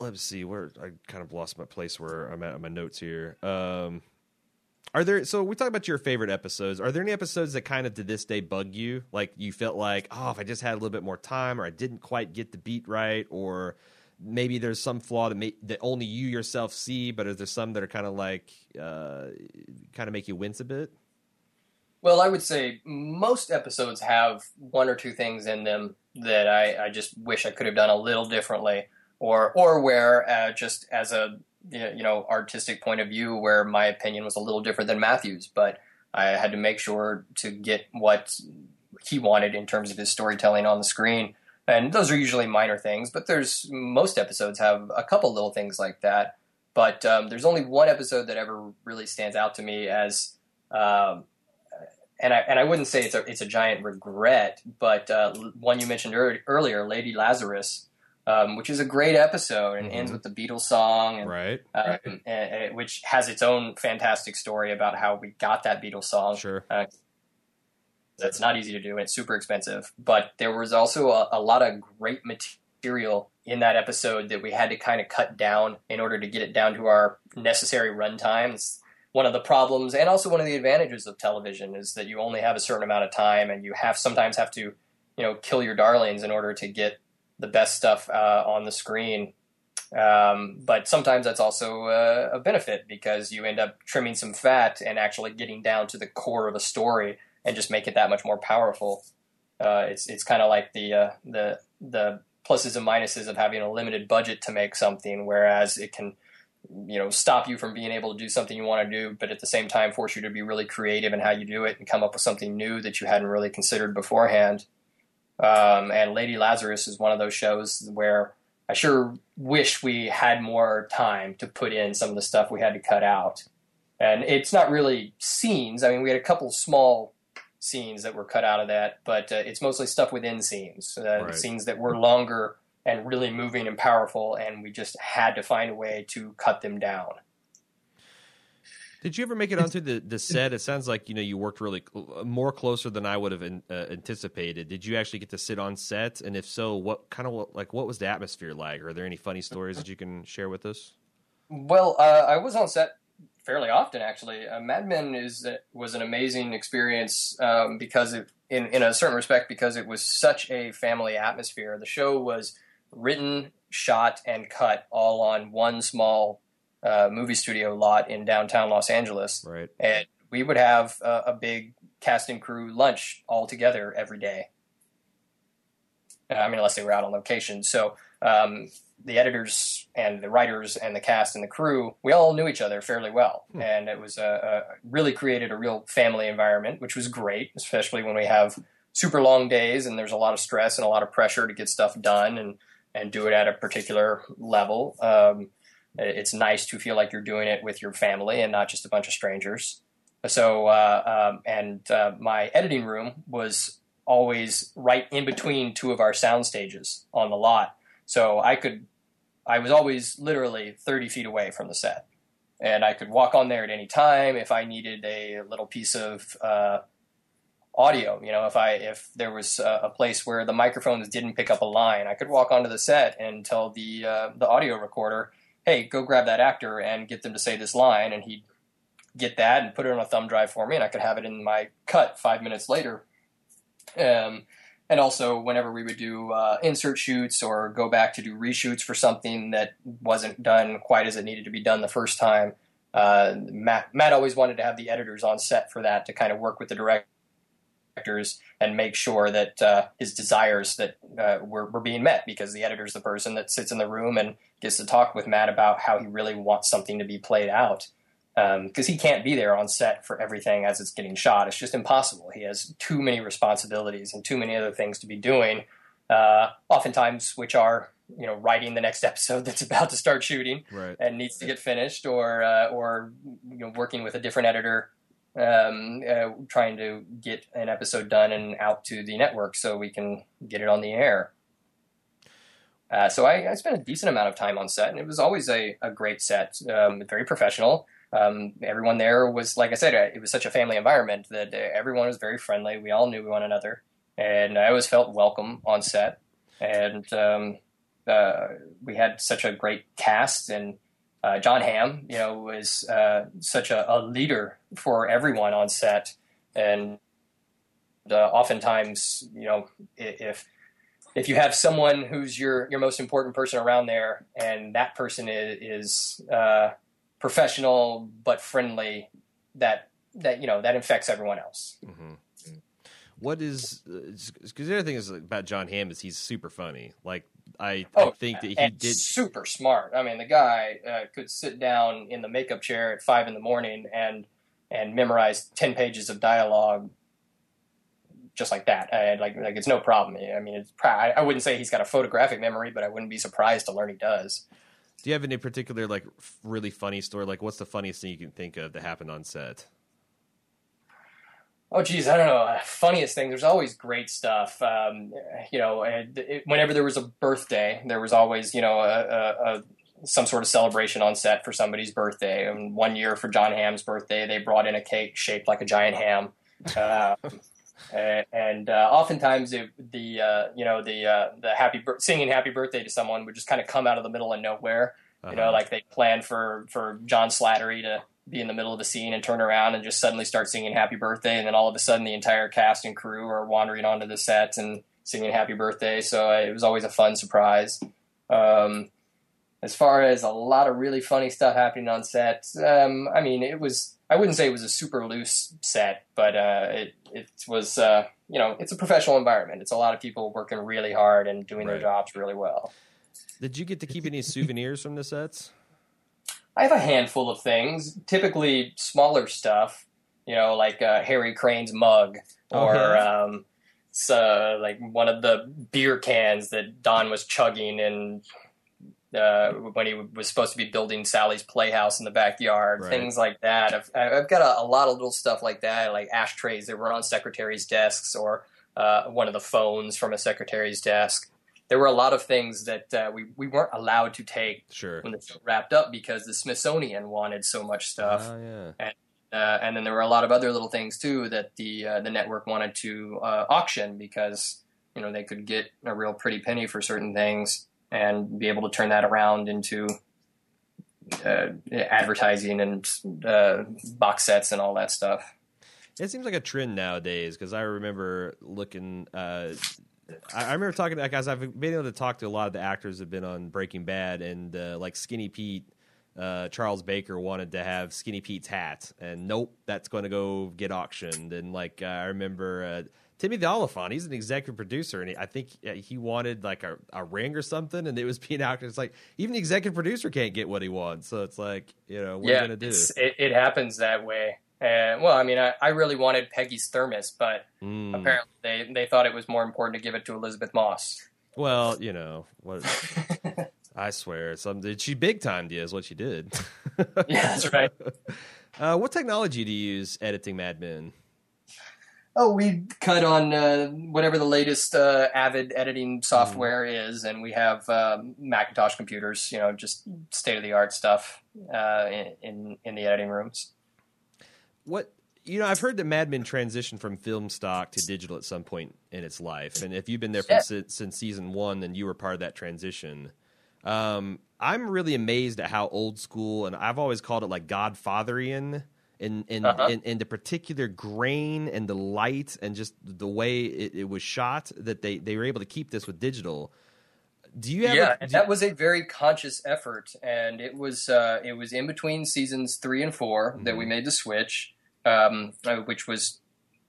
let's see where I kind of lost my place where I'm at on my notes here. Um, are there? So we talk about your favorite episodes. Are there any episodes that kind of to this day bug you? Like you felt like, oh, if I just had a little bit more time, or I didn't quite get the beat right, or maybe there's some flaw that may, that only you yourself see, but is there some that are kind of like uh, kind of make you wince a bit? Well, I would say most episodes have one or two things in them that I, I just wish I could have done a little differently, or or where uh, just as a you know artistic point of view, where my opinion was a little different than Matthew's, but I had to make sure to get what he wanted in terms of his storytelling on the screen. And those are usually minor things, but there's most episodes have a couple little things like that. But um, there's only one episode that ever really stands out to me as um, and I and I wouldn't say it's a it's a giant regret, but uh, one you mentioned er- earlier, Lady Lazarus, um, which is a great episode and Mhm. ends with the Beatles song, and, Right. uh, Right. and- and- which has its own fantastic story about how we got that Beatles song. Sure. That's not easy to do, and it's super expensive. But there was also a, a lot of great material in that episode that we had to kind of cut down in order to get it down to our necessary run times. One of the problems, and also one of the advantages of television, is that you only have a certain amount of time, and you have sometimes have to, you know, kill your darlings in order to get the best stuff uh, on the screen. Um, but sometimes that's also uh, a benefit because you end up trimming some fat and actually getting down to the core of a story and just make it that much more powerful. Uh, it's it's kind of like the uh, the the pluses and minuses of having a limited budget to make something, whereas it can you know stop you from being able to do something you want to do, but at the same time force you to be really creative in how you do it and come up with something new that you hadn't really considered beforehand. Um, and Lady Lazarus is one of those shows where I sure wish we had more time to put in some of the stuff we had to cut out. And it's not really scenes. I mean, we had a couple small scenes that were cut out of that, but uh, it's mostly stuff within scenes, uh, Right. scenes that were longer and really moving and powerful, and we just had to find a way to cut them down. Did you ever make it onto the, the set? It sounds like you know you worked really cl- more closer than I would have in, uh, anticipated. Did you actually get to sit on set? And if so, what kind of like what was the atmosphere like? Are there any funny stories that you can share with us? Well, uh, I was on set fairly often actually. Uh, Mad Men is was an amazing experience um, because it, in in a certain respect, because it was such a family atmosphere. The show was written, shot, and cut all on one small uh, movie studio lot in downtown Los Angeles, Right. and we would have uh, a big cast and crew lunch all together every day. Uh, I mean, unless they were out on location. So um, the editors and the writers and the cast and the crew, we all knew each other fairly well, Hmm. and it was uh, uh, really created a real family environment, which was great, especially when we have super long days and there's a lot of stress and a lot of pressure to get stuff done and and do it at a particular level. Um, it's nice to feel like you're doing it with your family and not just a bunch of strangers. So, uh, um, and uh, my editing room was always right in between two of our sound stages on the lot. So I could, I was always literally 30 feet away from the set. And I could walk on there at any time if I needed a little piece of uh, audio. You know, if I if there was a, a place where the microphones didn't pick up a line, I could walk onto the set and tell the uh, the audio recorder, "Hey, go grab that actor and get them to say this line," and he'd get that and put it on a thumb drive for me, and I could have it in my cut five minutes later. Um, and also, whenever we would do uh, insert shoots or go back to do reshoots for something that wasn't done quite as it needed to be done the first time, uh, Matt, Matt always wanted to have the editors on set for that to kind of work with the directors and make sure that uh, his desires that uh, were, were being met because the editor's the person that sits in the room and gets to talk with Matt about how he really wants something to be played out because he can't be there on set for everything as it's getting shot. It's just impossible. He has too many responsibilities and too many other things to be doing, uh, oftentimes which are you know writing the next <laughs> episode that's about to start shooting Right. and needs to get finished, or uh, or you know working with a different editor, um, uh, trying to get an episode done and out to the network so we can get it on the air. Uh, so I, I spent a decent amount of time on set, and it was always a, a great set, um, very professional. um, everyone there was, like I said, it was such a family environment that everyone was very friendly. We all knew one another, and I always felt welcome on set. And um, uh, we had such a great cast, and uh, Jon Hamm, you know, was uh, such a, a, leader for everyone on set, and uh, oftentimes, you know, if if you have someone who's your your most important person around there, and that person is, is uh, professional but friendly, that that you know that infects everyone else. Mm-hmm. What is because the other thing is about Jon Hamm is he's super funny. Like I, oh, I think that he did super smart. I mean, the guy uh, could sit down in the makeup chair at five in the morning and and memorize ten pages of dialogue just like that. And like like it's no problem. I mean, it's I wouldn't say he's got a photographic memory, but I wouldn't be surprised to learn he does. Do you have any particular like really funny story? Like, what's the funniest thing you can think of that happened on set? Oh, geez, I don't know. Funniest thing. There's always great stuff. Um, you know, it, it, whenever there was a birthday, there was always you know a, a, a, some sort of celebration on set for somebody's birthday. And one year for Jon Hamm's birthday, they brought in a cake shaped like a giant ham. <laughs> Uh, and uh, oftentimes it, the uh, you know the uh, the happy singing happy birthday to someone would just kind of come out of the middle of nowhere. Uh-huh. You know, uh-huh. like they planned for for John Slattery to be in the middle of the scene and turn around and just suddenly start singing happy birthday, and then all of a sudden the entire cast and crew are wandering onto the set and singing happy birthday. So uh, it was always a fun surprise. Um, as far as a lot of really funny stuff happening on set, um, I mean, it was I wouldn't say it was a super loose set, but uh, it it was uh, you know it's a professional environment. It's a lot of people working really hard and doing right. their jobs really well. Did you get to keep any souvenirs from the sets? I have a handful of things, typically smaller stuff. You know, like uh, Harry Crane's mug, or okay. um, so like one of the beer cans that Don was chugging and uh, when he was supposed to be building Sally's playhouse in the backyard, right. things like that. I've, I've got a, a, lot of little stuff like that, like ashtrays that were on secretaries' desks or uh, one of the phones from a secretary's desk. There were a lot of things that uh, we, we weren't allowed to take sure. when the show wrapped up because the Smithsonian wanted so much stuff. Oh, yeah. And, uh, and then there were a lot of other little things too that the uh, the network wanted to uh, auction because you know they could get a real pretty penny for certain things and be able to turn that around into uh, advertising and uh, box sets and all that stuff. It seems like a trend nowadays because I remember looking. I, I, remember talking to guys. I've been able to talk to a lot of the actors that have been on Breaking Bad, and uh, like Skinny Pete, uh, Charles Baker wanted to have Skinny Pete's hat, and nope, that's going to go get auctioned. And like I remember uh, the Olyphant, he's an executive producer, and he, I think he wanted like a, a ring or something, and it was <laughs> being out. It's like even the executive producer can't get what he wants, so it's like you know what yeah, are you gonna do? It, it, happens that way. And well, I mean, I, I really wanted Peggy's thermos, but mm. apparently they they thought it was more important to give it to Elisabeth Moss. Well, you know what. <laughs> I swear, some she big timed you is what she did. <laughs> yeah, that's right. <laughs> Uh, what technology do you use editing Mad Men? oh, we cut on uh, whatever the latest uh, Avid editing software mm. is, and we have um, Macintosh computers. You know, just state of the art stuff uh, in in the editing rooms. What you know, I've heard that Mad Men transitioned from film stock to digital at some point in its life, and if you've been there yeah. since, since season one, then you were part of that transition. Um, I'm really amazed at how old school, and I've always called it like Godfatherian in in, uh-huh. in, in the particular grain and the light and just the way it, it, was shot that they, they were able to keep this with digital. Do you have yeah, a, that was a very conscious effort, and it was uh, it was in between seasons three and 4 mm-hmm. that we mm-hmm. made the switch, um, uh, which was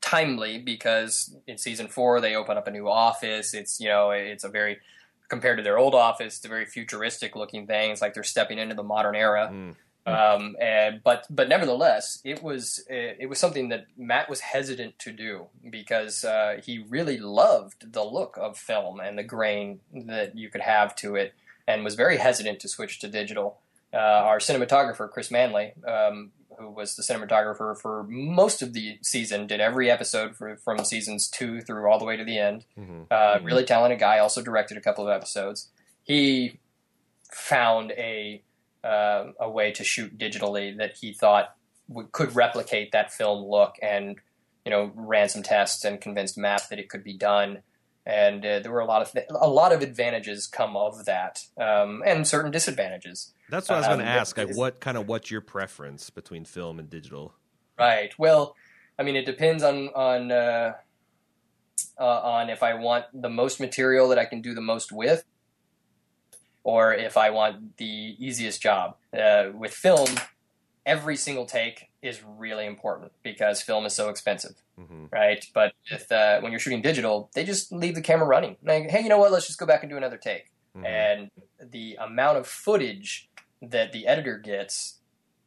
timely because in season four they open up a new office. It's you know it's a very compared to their old office, it's a very futuristic looking thing. It's like they're stepping into the modern era. Mm. Um, and but but nevertheless, it was it, it, was something that Matt was hesitant to do because uh, he really loved the look of film and the grain that you could have to it, and was very hesitant to switch to digital. Uh, our cinematographer Chris Manley, um, who was the cinematographer for most of the season, did every episode for, from seasons two through all the way to the end. Mm-hmm. Uh, really talented guy. Also directed a couple of episodes. He found a uh, a way to shoot digitally that he thought w- could replicate that film look, and you know, ran some tests and convinced Matt that it could be done. And uh, there were a lot of th- a lot of advantages come of that, um, and certain disadvantages. That's what I was going to um, ask. Like, what kind of what's your preference between film and digital? Right. Well, I mean, it depends on on uh, uh, on if I want the most material that I can do the most with, or if I want the easiest job. Uh, with film, every single take is really important because film is so expensive, mm-hmm. right? But if, uh, when you're shooting digital, they just leave the camera running. Like, hey, you know what? Let's just go back and do another take. Mm-hmm. And the amount of footage that the editor gets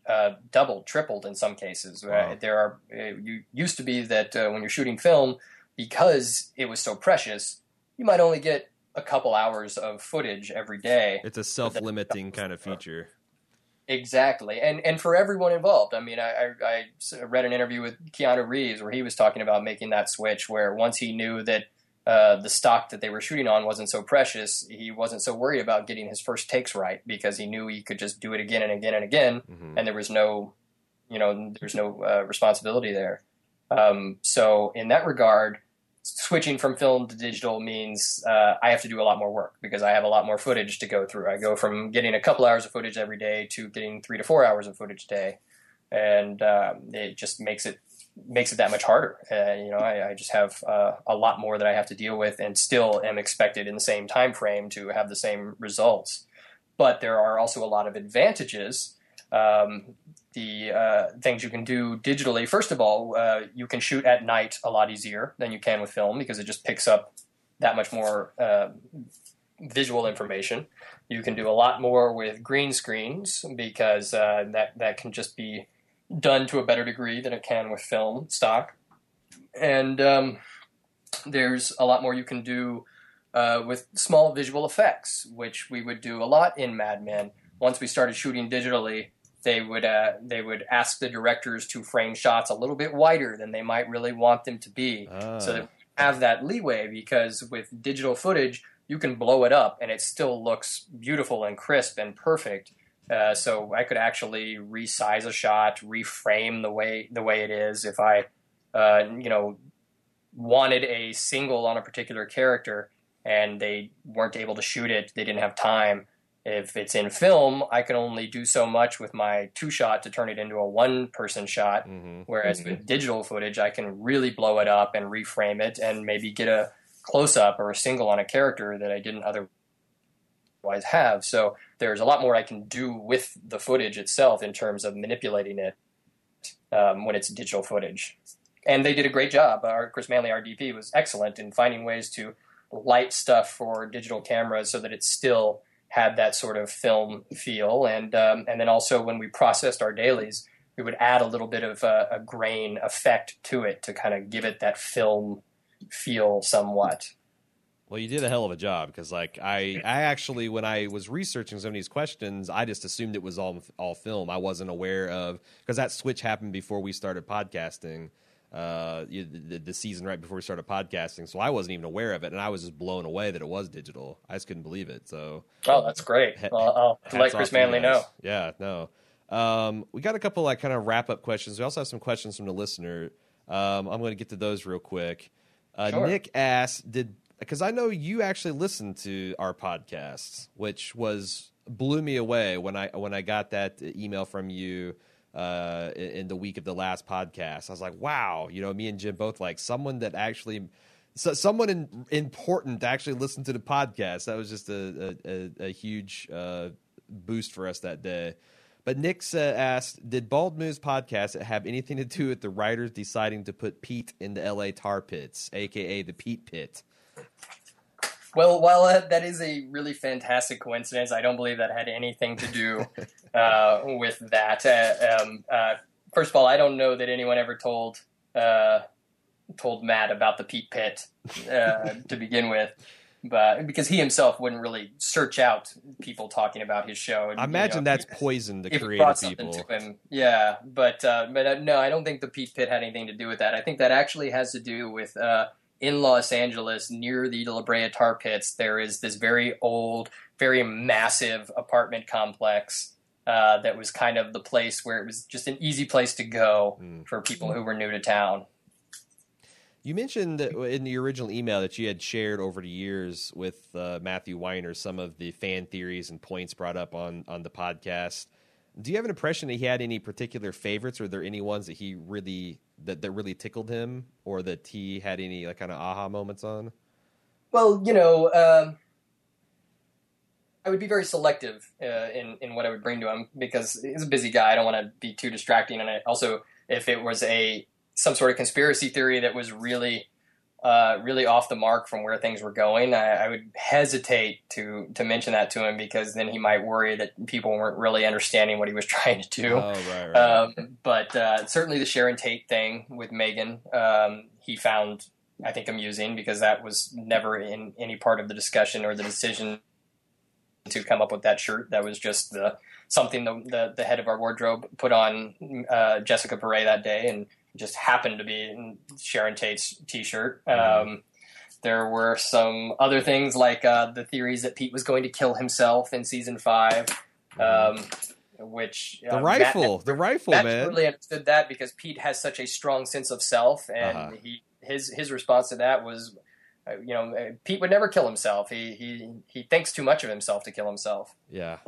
uh, doubled, tripled in some cases. Wow. There are uh, you used to be that uh, when you're shooting film, because it was so precious, you might only get a couple hours of footage every day. It's a self-limiting kind of <laughs> feature. Exactly, and and for everyone involved. I mean, I, I, I read an interview with Keanu Reeves where he was talking about making that switch, where once he knew that uh, the stock that they were shooting on wasn't so precious, he wasn't so worried about getting his first takes right because he knew he could just do it again and again and again, mm-hmm. and there was no, you know, there's no uh, responsibility there. Um, so in that regard, switching from film to digital means uh, I have to do a lot more work because I have a lot more footage to go through. I go from getting a couple hours of footage every day to getting three to four hours of footage a day, and um, it just makes it makes it that much harder. Uh, you know, I, I just have uh, a lot more that I have to deal with, and still am expected in the same time frame to have the same results. But there are also a lot of advantages um, the uh, things you can do digitally. First of all, uh, you can shoot at night a lot easier than you can with film because it just picks up that much more uh, visual information. You can do a lot more with green screens because uh, that that can just be done to a better degree than it can with film stock. And um, there's a lot more you can do uh, with small visual effects, which we would do a lot in Mad Men. Once we started shooting digitally, they would uh, they would ask the directors to frame shots a little bit wider than they might really want them to be, so that have that leeway. Because with digital footage, you can blow it up and it still looks beautiful and crisp and perfect. Uh, so I could actually resize a shot, reframe the way the way it is. If I, uh, you know, wanted a single on a particular character and they weren't able to shoot it, they didn't have time if it's in film, I can only do so much with my two shot to turn it into a one person shot. Mm-hmm. Whereas mm-hmm. with digital footage, I can really blow it up and reframe it and maybe get a close up or a single on a character that I didn't otherwise have. So there's a lot more I can do with the footage itself in terms of manipulating it um, when it's digital footage. And they did a great job. Our, Chris Manley, our DP, was excellent in finding ways to light stuff for digital cameras so that it's still had that sort of film feel. And um, and then also when we processed our dailies, we would add a little bit of a, a grain effect to it to kind of give it that film feel somewhat. Well, you did a hell of a job because, like, I, I actually, when I was researching some of these questions, I just assumed it was all, all film. I wasn't aware of because that switch happened before we started podcasting uh, the, the, season right before we started podcasting, so I wasn't even aware of it, and I was just blown away that it was digital. I just couldn't believe it. So, oh, that's great. Well, I'll let Chris Manley know. Yeah, no. Um, we got a couple like kind of wrap up questions. We also have some questions from the listener. Um, I'm going to get to those real quick. Uh, sure. Nick asked, "Did because I know you actually listened to our podcasts, which was blew me away when I when I got that email from you." Uh, in the week of the last podcast. I was like, wow, you know, me and Jim both like someone that actually, so someone in, important actually listened to the podcast. That was just a, a, a huge uh, boost for us that day. But Nick uh, asked, did Bald Move podcast have anything to do with the writers deciding to put Pete in the LA tar pits, aka the Pete Pit? Well, while that is a really fantastic coincidence, I don't believe that had anything to do <laughs> uh, with that. Uh, um, uh, first of all, I don't know that anyone ever told uh, told Matt about the Pete Pit uh, to begin with, but because he himself wouldn't really search out people talking about his show. And, I imagine you know, that's poison to creative people. To. Yeah, but uh, but no, I don't think the Pete Pit had anything to do with that. I think that actually has to do with in Los Angeles near the La Brea tar pits, there is this very old, very massive apartment complex uh, that was kind of the place where it was just an easy place to go mm. for people who were new to town. You mentioned in the original email that you had shared over the years with uh, Matthew Weiner some of the fan theories and points brought up on on the podcast. Do you have an impression that he had any particular favorites, or are there any ones that he really that, that really tickled him, or that he had any like kind of aha moments on? Well, you know, um, I would be very selective uh, in in what I would bring to him because he's a busy guy. I don't want to be too distracting, and I, also if it was a some sort of conspiracy theory that was really uh, really off the mark from where things were going, I, I, would hesitate to to mention that to him because then he might worry that people weren't really understanding what he was <laughs> trying to do. Oh, right, right. Um, but uh, certainly the Sharon Tate thing with Megan, um, he found I think amusing because that was never in any part of the discussion or the decision to come up with that shirt. That was just the something the the, the head of our wardrobe put on uh, Jessica Pare that day, and just happened to be in Sharon Tate's T-shirt. Mm-hmm. Um, there were some other things like uh, the theories that Pete was going to kill himself in season five, mm-hmm. um, which the uh, rifle, Matt, the rifle, Matt man. Really understood that because Pete has such a strong sense of self, and uh-huh. he his his response to that was, uh, you know, uh, Pete would never kill himself. He he he thinks too much of himself to kill himself. Yeah.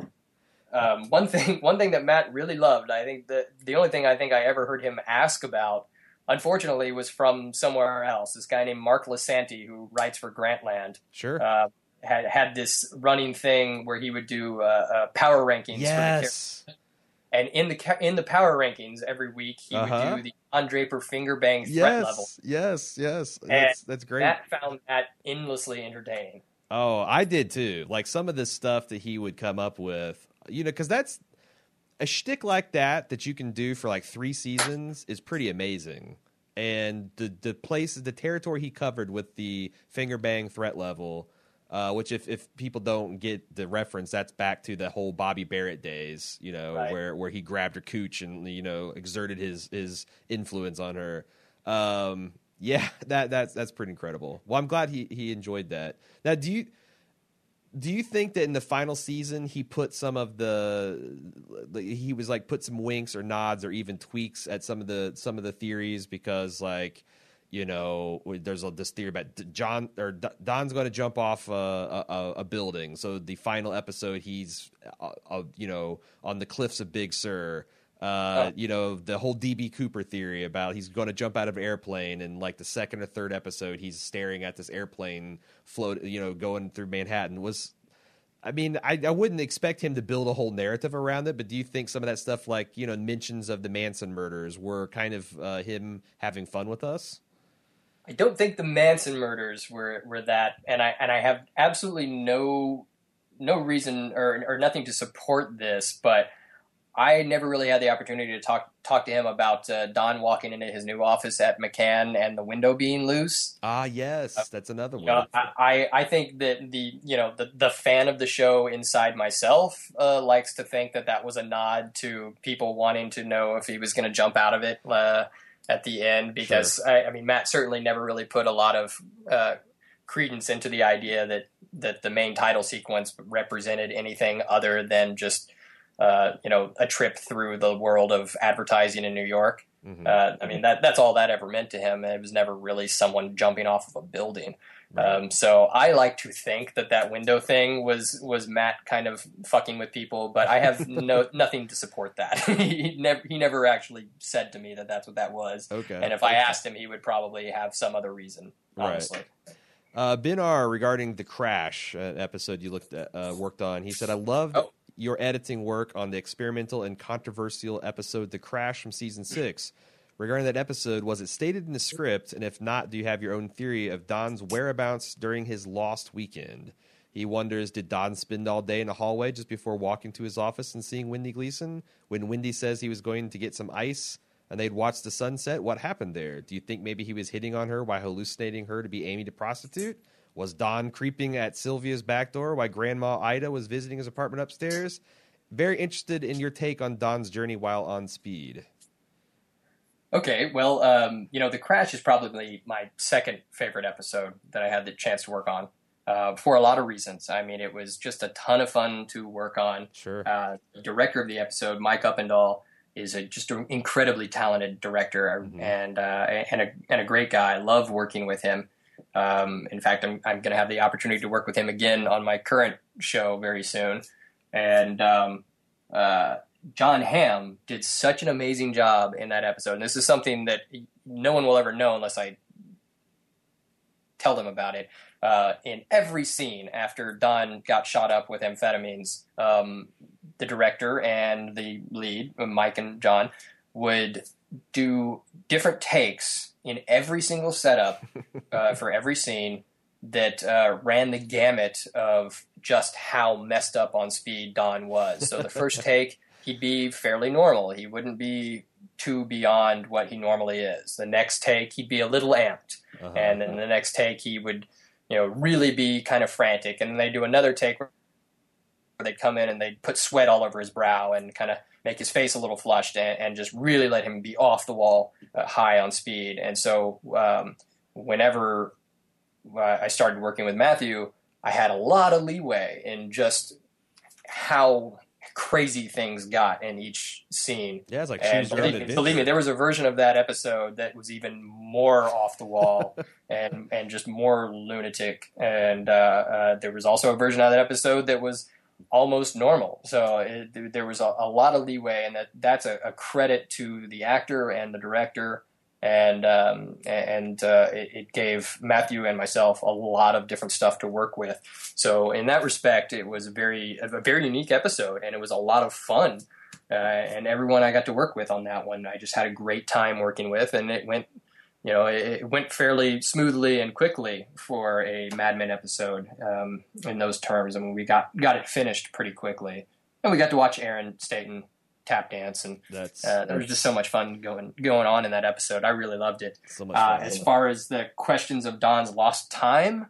Um, <laughs> one thing, one thing that Matt really loved, I think that the only thing I think I ever heard him ask about, unfortunately, was from somewhere else. This guy named Mark Lisanti, who writes for Grantland, sure, uh, had had this running thing where he would do uh, uh, power rankings. Yes. For the and in the in the power rankings every week, he uh-huh. would do the Don Draper finger bang threat yes, level. Yes, yes, that's, that's great. Matt found that endlessly entertaining. Oh, I did too. Like some of the stuff that he would come up with, you know, because that's a shtick like that that you can do for like three seasons is pretty amazing. And the the places, the territory he covered with the finger bang threat level, uh, which if, if people don't get the reference, that's back to the whole Bobbie Barrett days, you know, right. where where he grabbed her cooch and you know exerted his his influence on her. Um, yeah, <laughs> that that's that's pretty incredible. Well, I'm glad he he enjoyed that. Now, do you do you think that in the final season he put some of the he was like put some winks or nods or even tweaks at some of the some of the theories because like you know, there's a, this theory about John or Don's going to jump off a, a, a, building. So the final episode, he's, uh, uh, you know, on the cliffs of Big Sur. Uh, oh. You know, the whole DB Cooper theory about he's going to jump out of an airplane, and like the second or third episode, he's staring at this airplane float, you know, going through Manhattan was. I mean, I, I wouldn't expect him to build a whole narrative around it, but do you think some of that stuff, like you know, mentions of the Manson murders, were kind of uh, him having fun with us? I don't think the Manson murders were were that, and I and I have absolutely no no reason or or nothing to support this, but I never really had the opportunity to talk talk to him about uh, Don walking into his new office at McCann and the window being loose. Ah, yes, uh, that's another one. know, I, I think that the you know the the fan of the show inside myself uh, likes to think that that was a nod to people wanting to know if he was going to jump out of it uh, at the end because sure. I, I, mean Matt certainly never really put a lot of uh, credence into the idea that that the main title sequence represented anything other than just uh, you know a trip through the world of advertising in New York. Mm-hmm. Uh, I mean that that's all that ever meant to him. It was never really someone jumping off of a building. Um, so I like to think that that window thing was was Matt kind of fucking with people, but I have <laughs> no nothing to support that. <laughs> he never he never actually said to me that that's what that was. Okay. And if I asked him, he would probably have some other reason. Honestly. Right. Uh, ben R regarding the crash uh, episode you looked at, uh, worked on, he said, "I loved oh. Your editing work on the experimental and controversial episode, The Crash from season six regarding that episode, was it stated in the script? And if not, do you have your own theory of Don's whereabouts during his lost weekend? He wonders, did Don spend all day in the hallway just before walking to his office and seeing Wendy Gleason? When Wendy says he was going to get some ice and they'd watch the sunset, what happened there? Do you think maybe he was hitting on her while hallucinating her to be Amy the prostitute? Was Don creeping at Sylvia's back door while Grandma Ida was visiting his apartment upstairs? Very interested in your take on Don's journey while on speed. Okay, well, um, you know, The Crash is probably my second favorite episode that I had the chance to work on. uh, for a lot of reasons. I mean, it was just a ton of fun to work on. Sure. Uh, the director of the episode, Mike Uppendahl, is a, just an incredibly talented director mm-hmm. and uh, and a and a great guy. I love working with him. Um, in fact, I'm I'm going to have the opportunity to work with him again on my current show very soon. And um, uh, Jon Hamm did such an amazing job in that episode. And this is something that no one will ever know unless I tell them about it. Uh, in every scene after Don got shot up with amphetamines, um, the director and the lead, Mike and John, would do different takes in every single setup <laughs> uh, for every scene that uh, ran the gamut of just how messed up on speed Don was. So the first <laughs> take, he'd be fairly normal. He wouldn't be too beyond what he normally is. The next take, he'd be a little amped, uh-huh. and then the next take, he would you know, really be kind of frantic. And then they do another take where they'd come in and they'd put sweat all over his brow and kind of make his face a little flushed and, and just really let him be off the wall, uh, high on speed. And so, um, whenever uh, I started working with Matthew, I had a lot of leeway in just how crazy things got in each scene. Yeah, it's like and believe, believe, me, there was a version of that episode that was even more off the wall <laughs> and and just more lunatic. And uh, uh, there was also a version of that episode that was almost normal. So it, there was a, a, lot of leeway, and that that's a, a credit to the actor and the director and um, and uh, it, it, gave Matthew and myself a lot of different stuff to work with. So in that respect, it was a very a very unique episode, and it was a lot of fun. Uh, and everyone I got to work with on that one, I just had a great time working with, and it went, you know, it, it went fairly smoothly and quickly for a Mad Men episode um, in those terms. I mean, we got got it finished pretty quickly, and we got to watch Aaron Staton tap dance, and that's, uh, there was just so much fun going going on in that episode. I really loved it. So much uh, as far as the questions of Don's lost time,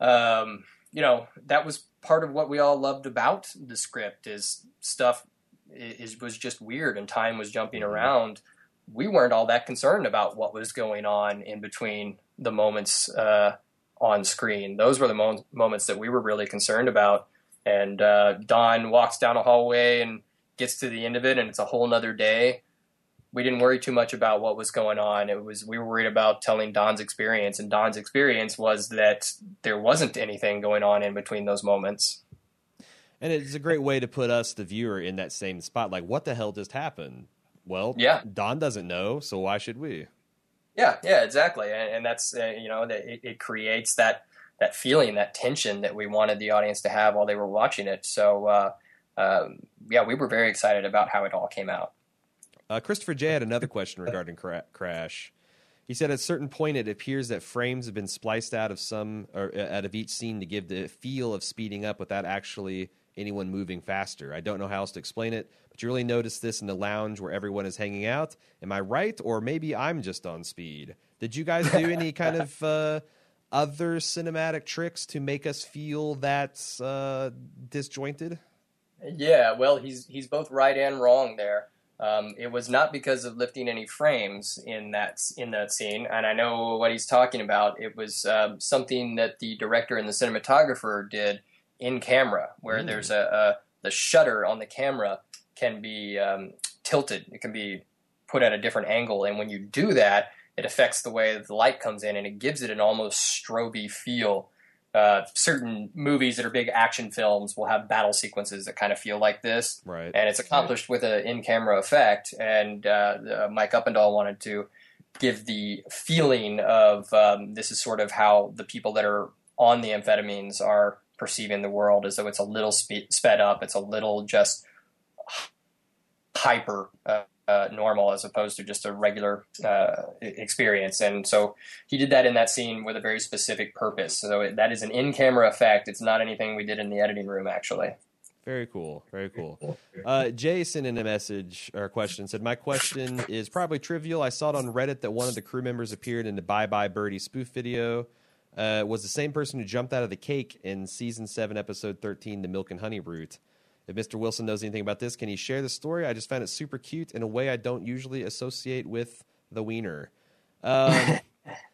um, you know, that was part of what we all loved about the script. Is stuff is was just weird, and time was jumping mm-hmm. around. We weren't all that concerned about what was going on in between the moments uh, on screen. Those were the mo- moments that we were really concerned about. And uh, Don walks down a hallway and gets to the end of it and it's a whole nother day, we didn't worry too much about what was going on. It was we were worried about telling Don's experience, and Don's experience was that there wasn't anything going on in between those moments. And it's a great way to put us, the viewer, in that same spot. Like, what the hell just happened? Well, yeah, Don doesn't know, so why should we? Yeah, yeah, exactly, and, and that's uh, you know that it, it creates that that feeling, that tension that we wanted the audience to have while they were watching it. So. Uh, um, yeah, we were very excited about how it all came out. Uh, Christopher J had another question regarding cra- Crash. He said at a certain point it appears that frames have been spliced out of some or uh, out of each scene to give the feel of speeding up without actually anyone moving faster. I don't know how else to explain it, but you really notice this in the lounge where everyone is hanging out. Am I right, or maybe I'm just on speed? Did you guys do any kind of <laughs> uh, other cinematic tricks to make us feel that uh, disjointed? Yeah, well, he's he's both right and wrong there. Um, it was not because of lifting any frames in that in that scene, and I know what he's talking about. It was um, something that the director and the cinematographer did in camera, where mm. there's a, a, the shutter on the camera can be um, tilted. It can be put at a different angle, and when you do that, it affects the way that the light comes in, and it gives it an almost stroby feel uh, certain movies that are big action films will have battle sequences that kind of feel like this, right? And it's accomplished with an in-camera effect. And uh, uh, Mike Uppendahl wanted to give the feeling of um, this is sort of how the people that are on the amphetamines are perceiving the world, as though it's a little spe- sped up, it's a little just hyper. Uh, uh, normal as opposed to just a regular uh, experience. And so he did that in that scene with a very specific purpose. So it, that is an in camera effect. It's not anything we did in the editing room, actually. Very cool. Very cool. Uh, Jason in a message or question said, My question is probably trivial. I saw it on Reddit that one of the crew members appeared in the Bye Bye Birdie spoof video. Uh, was the same person who jumped out of the cake in season 7, episode 13, The Milk and Honey Route. If Mr. Wilson knows anything about this, can he share the story? I just found it super cute in a way I don't usually associate with the wiener. Um, <laughs>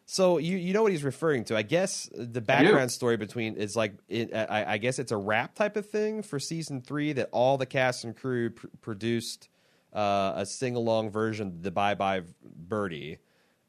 So you you know what he's referring to? I guess the background story between is like it, I, I, guess it's a rap type of thing for season three that all the cast and crew pr- produced uh, a sing along version of the Bye Bye Birdie,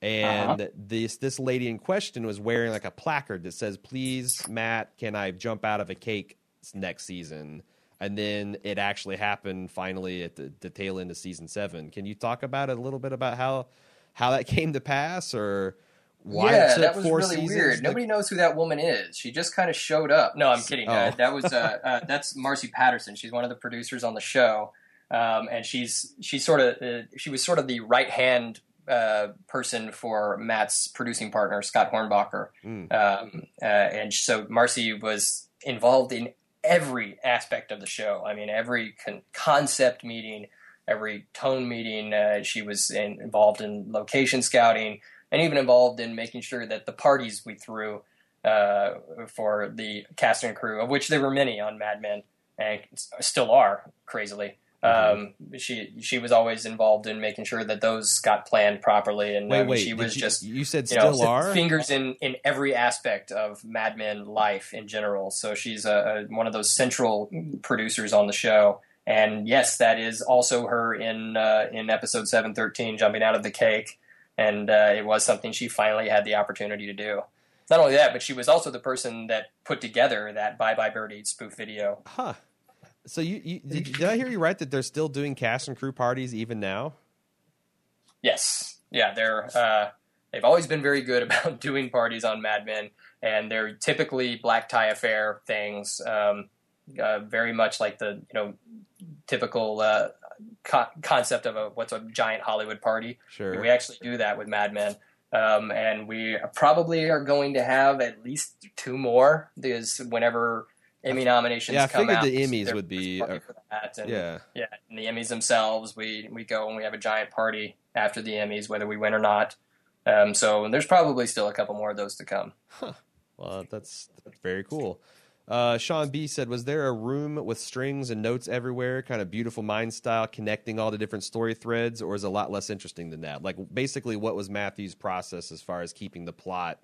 and uh-huh. this this lady in question was wearing like a placard that says, "Please, Matt, can I jump out of a cake next season?" And then it actually happened finally at the, the tail end of season seven. Can you talk about it a little bit about how how that <laughs> came to pass, or why yeah, that was really weird. Nobody knows who that woman is. She just kind of showed up. No, I'm kidding. Oh. Uh, that was uh, <laughs> uh, that's Marcy Patterson. She's one of the producers on the show, um, and she's she's sort of uh, she was sort of the right hand uh, person for Matt's producing partner Scott Hornbacher, mm. um, uh, and so Marcy was involved in every aspect of the show. I mean, every con- concept meeting, every tone meeting. she was in, involved in location scouting and even involved in making sure that the parties we threw uh, for the cast and crew, of which there were many on Mad Men and still are, crazily. Mm-hmm. Um, she she was always involved in making sure that those got planned properly, and wait, wait, she was you, just you said you still know, are fingers in in every aspect of Mad Men life in general. So she's a, a, one of those central producers on the show, and yes, that is also her in uh, in episode seven thirteen, jumping out of the cake and uh, it was something she finally had the opportunity to do. Not only that, but she was also the person that put together that "Bye Bye Birdie" spoof video. Huh. So you, you did, did, I hear you right that they're still doing cast and crew parties even now? Yes. Yeah, they're uh, they've always been very good <laughs> about doing parties on Mad Men, and they're typically black tie affair things. Um, uh, very much like the you know typical uh, co- concept of a what's a giant Hollywood party. Sure, we actually do that with Mad Men, um, and we probably are going to have at least two more because whenever Emmy nominations yeah, I come figured the Emmys would be uh, and, yeah, yeah, and the Emmys themselves, we we go and we have a giant party after the Emmys, whether we win or not. Um, so there's probably still a couple more of those to come. Huh. Well, that's, that's very cool. Uh, Sean B said, "Was there a room with strings and notes everywhere, kind of beautiful mind style, connecting all the different story threads, or is it a lot less interesting than that? Like, basically, what was Matthew's process as far as keeping the plot?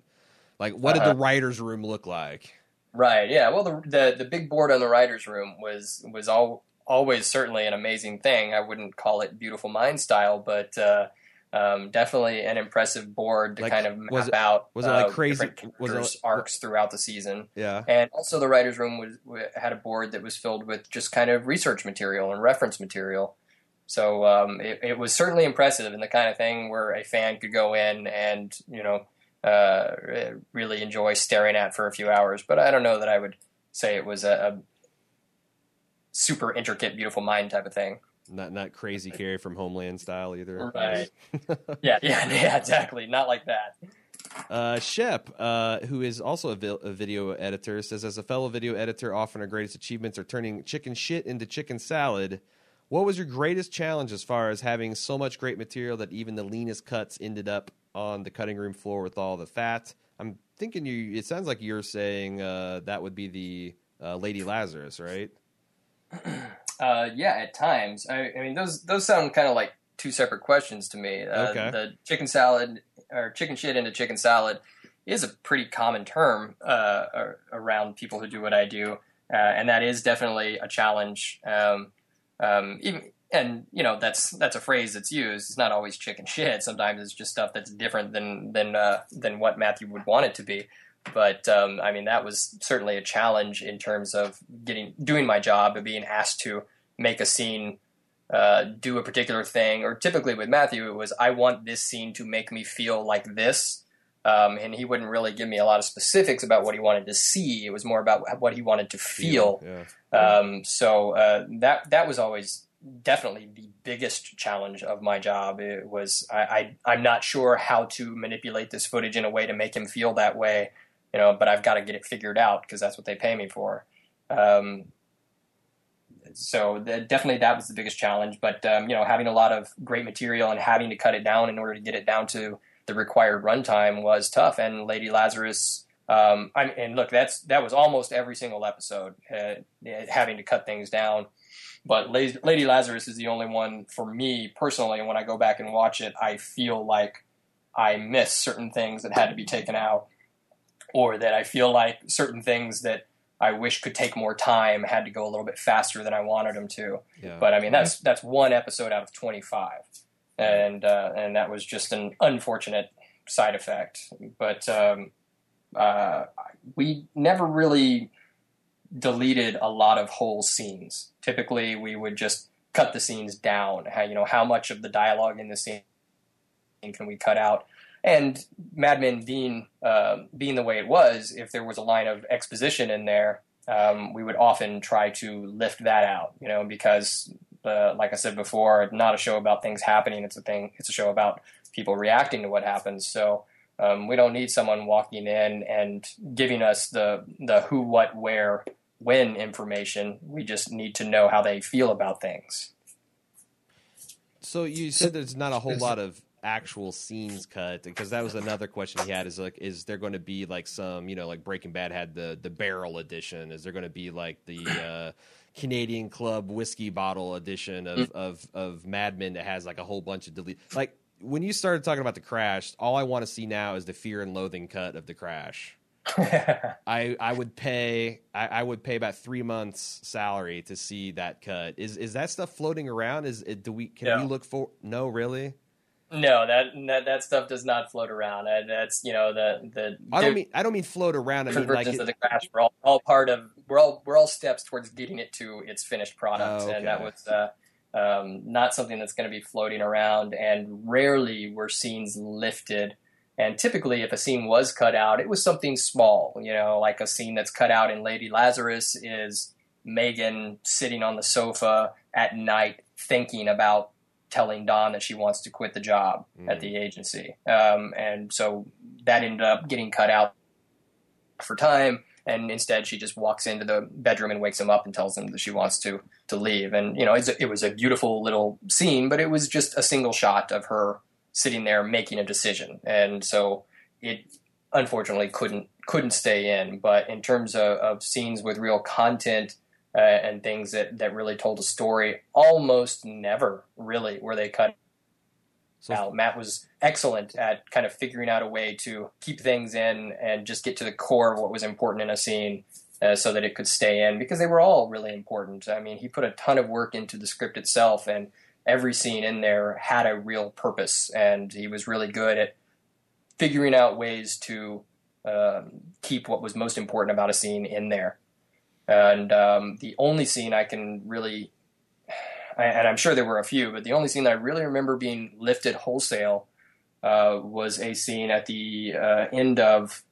Like, what did uh, the writers' room look like? Right. Yeah. Well, the, the the big board on the writers' room was was all always certainly an amazing thing. I wouldn't call it beautiful mind style, but uh, um, definitely an impressive board to like, kind of map it, out was it like uh, crazy was it like, arcs throughout the season. Yeah, and also the writers' room was had a board that was filled with just kind of research material and reference material. So um, it, it, was certainly impressive and the kind of thing where a fan could go in and you know uh, really enjoy staring at for a few hours. But I don't know that I would say it was a, a super intricate, beautiful mind type of thing. Not not crazy Carrie from Homeland style either. Right. <laughs> yeah, yeah, <laughs> yeah, exactly. Not like that. Uh, Shep, uh, who is also a, vi- a, video editor, says, as a fellow video editor, often our greatest achievements are turning chicken shit into chicken salad. What was your greatest challenge as far as having so much great material that even the leanest cuts ended up on the cutting room floor with all the fat? I'm thinking you. It sounds like you're saying uh, that would be the uh, Lady Lazarus, right? <clears throat> Uh, yeah, at times. I, I, mean, those those sound kind of like two separate questions to me. Uh, okay. The chicken salad or chicken shit into chicken salad is a pretty common term uh, around people who do what I do, uh, and that is definitely a challenge. Um, um, even and you know that's that's a phrase that's used. It's not always chicken shit. Sometimes it's just stuff that's different than than uh, than what Matthew would want it to be. But um, I mean, that was certainly a challenge in terms of getting doing my job and being asked to make a scene uh, do a particular thing. Or typically with Matthew, it was I want this scene to make me feel like this. Um, and he wouldn't really give me a lot of specifics about what he wanted to see. It was more about what he wanted to feel. Yeah. Um, so uh, that that was always definitely the biggest challenge of my job. It was I, I am not sure how to manipulate this footage in a way to make him feel that way you know, but I've got to get it figured out because that's what they pay me for. Um, so the, definitely that was the biggest challenge. But um, you know, having a lot of great material and having to cut it down in order to get it down to the required runtime was tough. And Lady Lazarus, um, I and look, that's that was almost every single episode uh, having to cut things down. But Lady Lazarus is the only one for me personally. And when I go back and watch it, I feel like I miss certain things that had to be taken out, or that I feel like certain things that I wish could take more time had to go a little bit faster than I wanted them to. Yeah. But I mean, that's that's one episode out of 25, and uh, and that was just an unfortunate side effect. But um, uh, we never really deleted a lot of whole scenes. Typically, we would just cut the scenes down. How you know how much of the dialogue in the scene can we cut out? And Mad Men being uh, being the way it was, if there was a line of exposition in there, um, we would often try to lift that out. You know, because uh, like I said before, not a show about things happening. It's a thing. It's a show about people reacting to what happens. So um, we don't need someone walking in and giving us the the who, what, where, when information. We just need to know how they feel about things. So you said there's not a whole lot of actual scenes cut because that was another question he had is like is there going to be like some you know like Breaking Bad had the the barrel edition is there going to be like the uh, Canadian Club whiskey bottle edition of, mm. of of Mad Men that has like a whole bunch of delete like when you started talking about the crash, all I want to see now is the fear and loathing cut of the crash. <laughs> I I would pay I, I, would pay about three months salary to see that cut. Is is that stuff floating around? Is it, do we can no. we look for? No, really. No, that, that that stuff does not float around. That's you know the the. I don't mean I don't mean float around. I mean like of the crash. We're all, all part of. We're all we're all steps towards getting it to its finished product, oh, okay. and that was. Uh, um, not something that's going to be floating around, and rarely were scenes lifted. And typically, if a scene was cut out, it was something small, you know, like a scene that's cut out in Lady Lazarus is Megan sitting on the sofa at night thinking about telling Don that she wants to quit the job mm. at the agency. Um, and so that ended up getting cut out for time and instead she just walks into the bedroom and wakes him up and tells him that she wants to to leave. And you know, a, it was a beautiful little scene, but it was just a single shot of her sitting there making a decision, and so it unfortunately couldn't couldn't stay in. But in terms of, of scenes with real content. Uh, and things that, that really told a story almost never really were they cut so out. Matt was excellent at kind of figuring out a way to keep things in and just get to the core of what was important in a scene uh, so that it could stay in because they were all really important. I mean, he put a ton of work into the script itself, and every scene in there had a real purpose, and he was really good at figuring out ways to um, keep what was most important about a scene in there. And um, the only scene I can really <sighs> and I'm sure there were a few, but the only scene that I really remember being lifted wholesale uh, was a scene at the uh, end of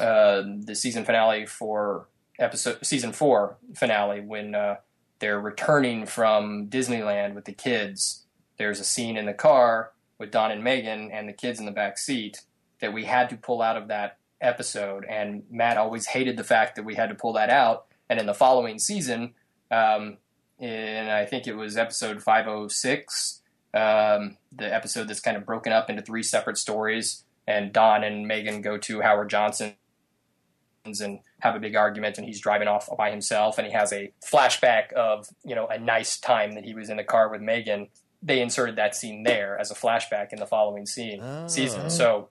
uh, the season finale for episode season four finale when uh, they're returning from Disneyland with the kids. There's a scene in the car with Don and Megan and the kids in the back seat that we had to pull out of that episode, and Matt always hated the fact that we had to pull that out. And in the following season, um, and I think it was episode 506, um, the episode that's kind of broken up into three separate stories. And Don and Megan go to Howard Johnson's and have a big argument, and he's driving off by himself, and he has a flashback of you know a nice time that he was in the car with Megan. They inserted that scene there as a flashback in the following scene oh. season. So,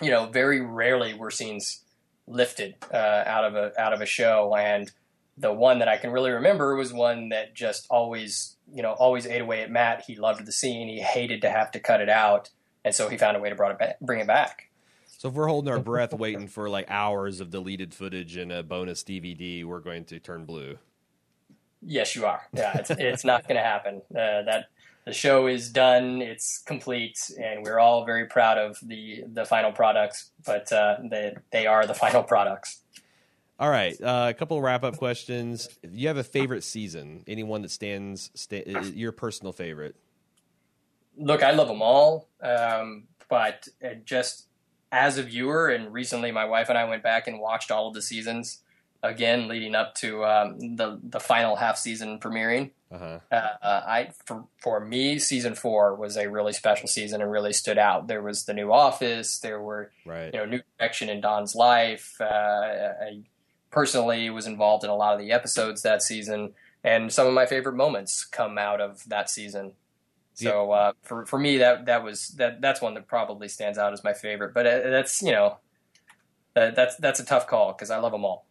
you know, very rarely were scenes lifted uh, out of a out of a show, and the one that I can really remember was one that just always, you know, always ate away at Matt. He loved the scene. He hated to have to cut it out, and so he found a way to brought it back, bring it back. So if we're holding our breath, <laughs> waiting for like hours of deleted footage and a bonus DVD, we're going to turn blue. Yes, you are. Yeah, it's, it's not going to happen. Uh, that the show is done. It's complete, and we're all very proud of the the final products. But uh, they they are the <laughs> final products. All right, uh, a couple of wrap up questions. Do you have a favorite season? Anyone that stands your personal favorite? Look, I love them all, um, but just as a viewer, and recently my wife and I went back and watched all of the seasons again, leading up to um, the the final half season premiering. Uh-huh. Uh, uh, I for for me, season four was a really special season and really stood out. There was the new office. There were right. you know new direction in Don's life. Uh, a personally was involved in a lot of the episodes that season, and some of my favorite moments come out of that season. So uh, for for me, that that was that that's one that probably stands out as my favorite. But uh, that's you know, uh, that's that's a tough call because I love them all.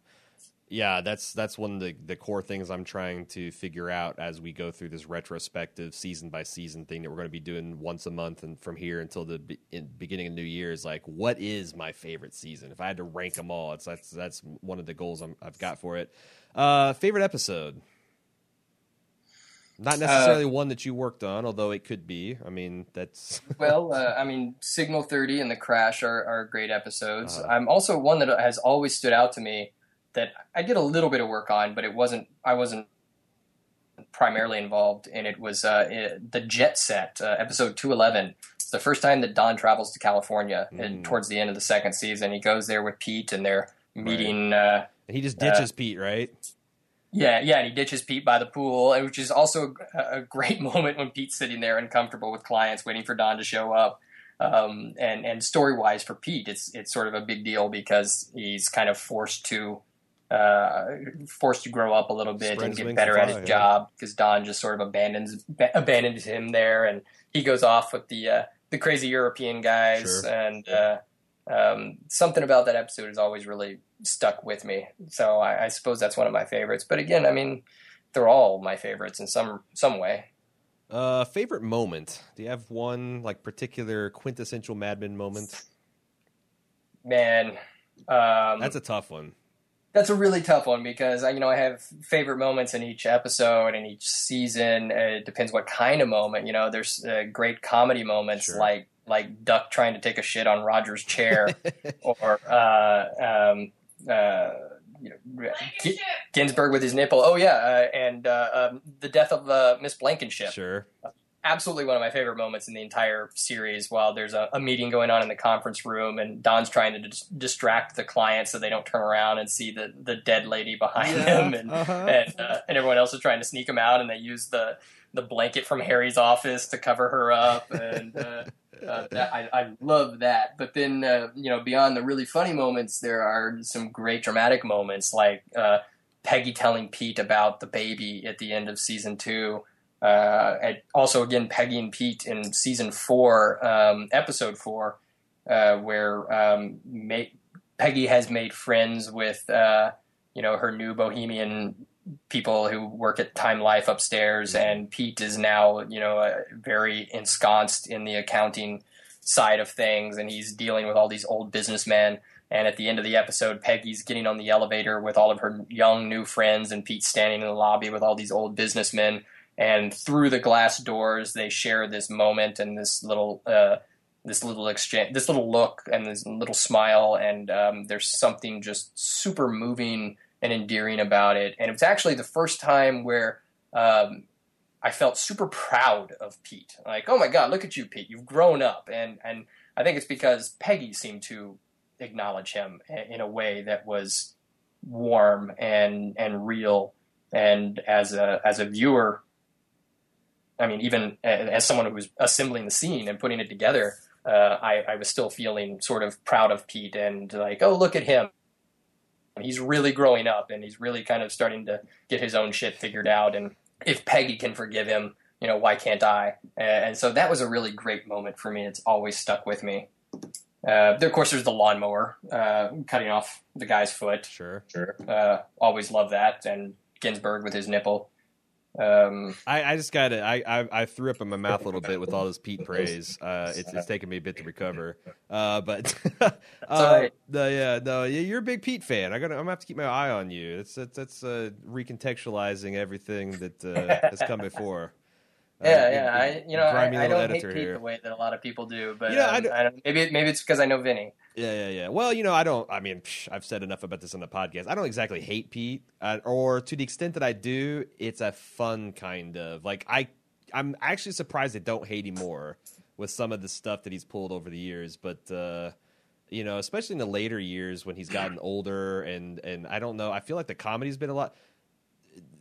Yeah, that's that's one of the, the core things I'm trying to figure out as we go through this retrospective season by season thing that we're going to be doing once a month and from here until the be, beginning of New Year is like what is my favorite season? If I had to rank them all, it's that's that's one of the goals i have got for it. Uh, favorite episode? Not necessarily uh, one that you worked on, although it could be. I mean, that's <laughs> well. Uh, I mean, Signal Thirty and The Crash are, are great episodes. Uh, I'm also one that has always stood out to me that I did a little bit of work on, but it wasn't. I wasn't primarily involved in it. Was uh, it, the Jet Set uh, episode two eleven? It's the first time that Don travels to California, mm. and towards the end of the second season, he goes there with Pete, and they're meeting. Right. Uh, he just ditches Pete, right? Yeah, yeah, and he ditches Pete by the pool, which is also a, a great <laughs> moment when Pete's sitting there uncomfortable with clients, waiting for Don to show up. Um, and and story wise for Pete, it's it's sort of a big deal because he's kind of forced to uh, forced to grow up a little bit Spreads and get better at his yeah. job because Don just sort of abandons abandons him there, and he goes off with the uh, the crazy European guys, sure. and uh, um, something about that episode has always really stuck with me. So I, I, suppose that's one of my favorites. But again, I mean, they're all my favorites in some some way. Uh, favorite moment? Do you have one like particular quintessential Mad Men moment? Man, um, that's a tough one. That's a really tough one because I, you know I have favorite moments in each episode and each season. It depends what kind of moment. You know, there's uh, great comedy moments sure. like like Duck trying to take a shit on Roger's chair, <laughs> or uh, um, uh, you know, G- Ginsberg with his nipple. Oh yeah, uh, and uh, um, the death of uh, Miss Blankenship. Sure. absolutely one of my favorite moments in the entire series. While there's a, a meeting going on in the conference room, and Don's trying to dis- distract the clients so they don't turn around and see the, the dead lady behind yeah, him, and uh-huh. and, uh, and everyone else is trying to sneak him out, and they use the the blanket from Harry's office to cover her up, and uh, I, I love that. But then, uh, you know, beyond the really funny moments, there are some great dramatic moments, like uh, Peggy telling Pete about the baby at the end of season two. Uh, also, again, Peggy and Pete in season four, um, episode four, uh, where um, Peggy has made friends with, you know, her new bohemian people who work at Time Life upstairs, mm-hmm. and Pete is now, you know, uh, very ensconced in the accounting side of things, and he's dealing with all these old businessmen. And at the end of the episode, Peggy's getting on the elevator with all of her young new friends, and Pete's standing in the lobby with all these old businessmen. And through the glass doors, they share this moment and this little, uh, this little exchange, this little look, and this little smile. And um, there's something just super moving and endearing about it. And it was actually the first time where um, I felt super proud of Pete. Like, oh my God, look at you, Pete. You've grown up. And, and I think it's because Peggy seemed to acknowledge him in a way that was warm and, and real. And as a, as a viewer, I mean, even as someone who was assembling the scene and putting it together, uh, I, I was still feeling sort of proud of Pete and like, oh, look at him he's really growing up and he's really kind of starting to get his own shit figured out. And if Peggy can forgive him, you know, why can't I? And so that was a really great moment for me. It's always stuck with me. Uh, of course, there's the lawnmower uh, cutting off the guy's foot. Sure, sure. Uh, always love that. And Ginsberg with his nipple. Um, I, I, just got it. I, I, I threw up in my mouth a little bit with all this Pete praise. Uh, it's, it's taken me a bit to recover. Uh, but <laughs> uh, the, yeah, no, you're a big Pete fan. I got. I'm gonna have to keep my eye on you. It's that's, that's uh, recontextualizing everything that uh, has come before. Uh, yeah, yeah. I, you know, I, I, don't hate Pete here. the way that a lot of people do, but you know, um, I, don't, I don't, maybe maybe it's because I know Vinny. Yeah, yeah, yeah. Well, you know, I don't. I mean, psh, I've said enough about this on the podcast. I don't exactly hate Pete, uh, or to the extent that I do, it's a fun kind of like I. I'm actually surprised I don't hate him more with some of the stuff that he's pulled over the years, but. uh you know, especially in the later years when he's gotten older, and and I don't know. I feel like the comedy's been a lot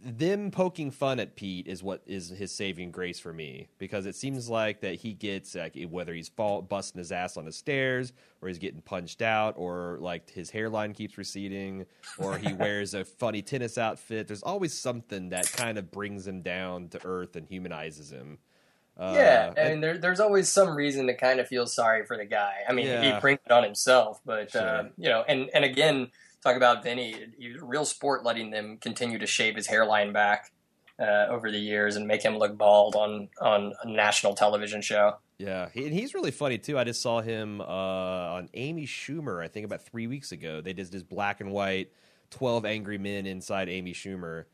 them poking fun at Pete is what is his saving grace for me because it seems like that he gets like whether he's fall, busting his ass on the stairs or he's getting punched out or like his hairline keeps receding or he <laughs> wears a funny tennis outfit. There's always something that kind of brings him down to earth and humanizes him. Uh, yeah, I and- mean, there, there's always some reason to kind of feel sorry for the guy. I mean, Yeah. he brings it on himself, but uh, you know, and and again, talk about Vinny. He was a real sport letting them continue to shave his hairline back uh, over the years and make him look bald on on a national television show. Yeah, he, and he's really funny too. I just saw him uh, on Amy Schumer. I think about three weeks ago. They did this black and white twelve angry men inside Amy Schumer.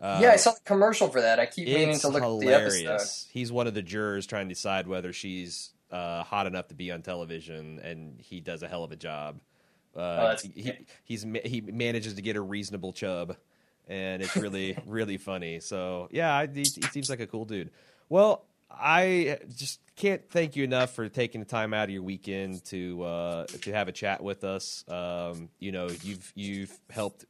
Uh, yeah, I saw the commercial for that. I keep meaning to look hilarious. at the episode. He's one of the jurors trying to decide whether she's uh, hot enough to be on television, and he does a hell of a job. Uh, Oh, he, he- he's he manages to get a reasonable chub, and it's really <laughs> really funny. So yeah, I, he, he seems like a cool dude. Well, I just can't thank you enough for taking the time out of your weekend to uh, to have a chat with us. Um, you know, you've you've helped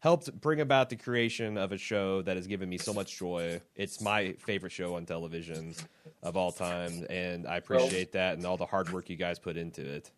helped bring about the creation of a show that has given me so much joy. It's my favorite show on television of all time, and I appreciate that and all the hard work you guys put into it.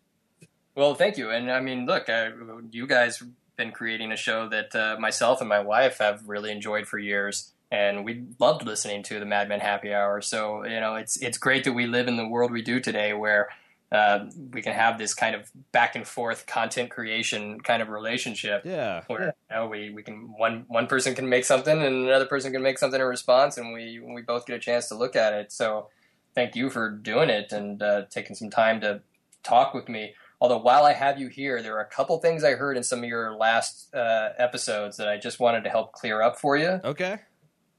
Well, thank you. And I mean, look, I, you guys have been creating a show that uh, myself and my wife have really enjoyed for years, and we loved listening to the Mad Men Happy Hour. So you know, it's it's great that we live in the world we do today, where uh, we can have this kind of back and forth content creation kind of relationship. Yeah, Where you know, we, we can one one person can make something and another person can make something in response, and we we both get a chance to look at it. So thank you for doing it and uh, taking some time to talk with me. Although while I have you here, there are a couple things I heard in some of your last uh, episodes that I just wanted to help clear up for you. okay.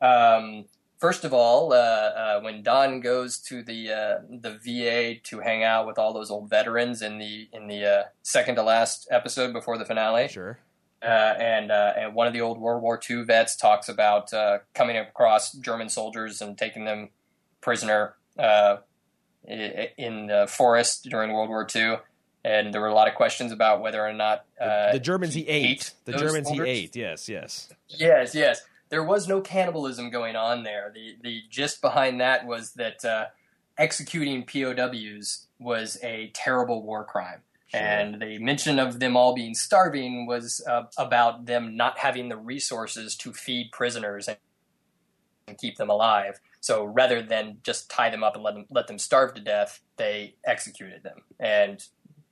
Um, first of all, uh, uh, when Don goes to the uh, the VA to hang out with all those old veterans in the in the uh, second to last episode before the finale, Sure. uh, and uh, and one of the old World War II vets talks about uh, coming across German soldiers and taking them prisoner uh, in the forest during World War II. And there were a lot of questions about whether or not The, uh, the Germans he ate. The those Germans he ate. Yes, yes. Yes, yes. There was no cannibalism going on there. The the gist behind that was that uh, executing POWs was a terrible war crime. Sure. And the mention of them all being starving was uh, about them not having the resources to feed prisoners and, and keep them alive. So rather than just tie them up and let them let them starve to death, they executed them. And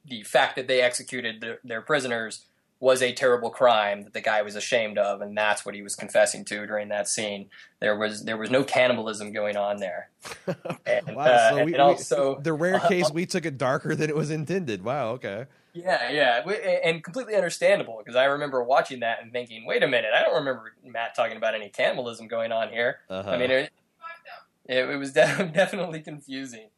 the fact that they executed their, their prisoners was a terrible crime that the guy was ashamed of, and that's what he was confessing to during that scene. There was there was no cannibalism going on there. <laughs> And, wow. uh, so we, we- also the rare <laughs> case we took it darker than it was intended. Wow. Okay. Yeah, yeah, and completely understandable because I remember watching that and thinking, "Wait a minute, I don't remember Matt talking about any cannibalism going on here." Uh-huh. I mean, it, it, it was de- <laughs> definitely confusing.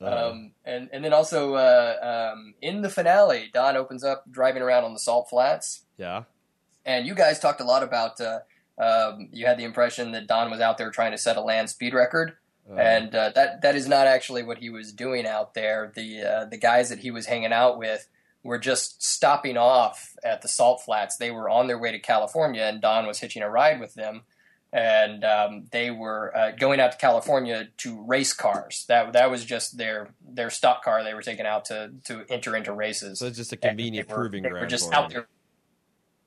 Uh-huh. Um, and and then also uh, um, in the finale, Don opens up driving around on the salt flats, yeah. and you guys talked a lot about. Uh, um, you had the impression that Don was out there trying to set a land speed record, Uh, and uh, that that is not actually what he was doing out there. The uh, the guys that he was hanging out with were just stopping off at the salt flats. They were on their way to California, and Don was hitching a ride with them. And um, they were uh, going out to California to race cars. That that was just their their stock car they were taking out to to enter into races. so it's just a convenient they were, proving they ground. were just for out him.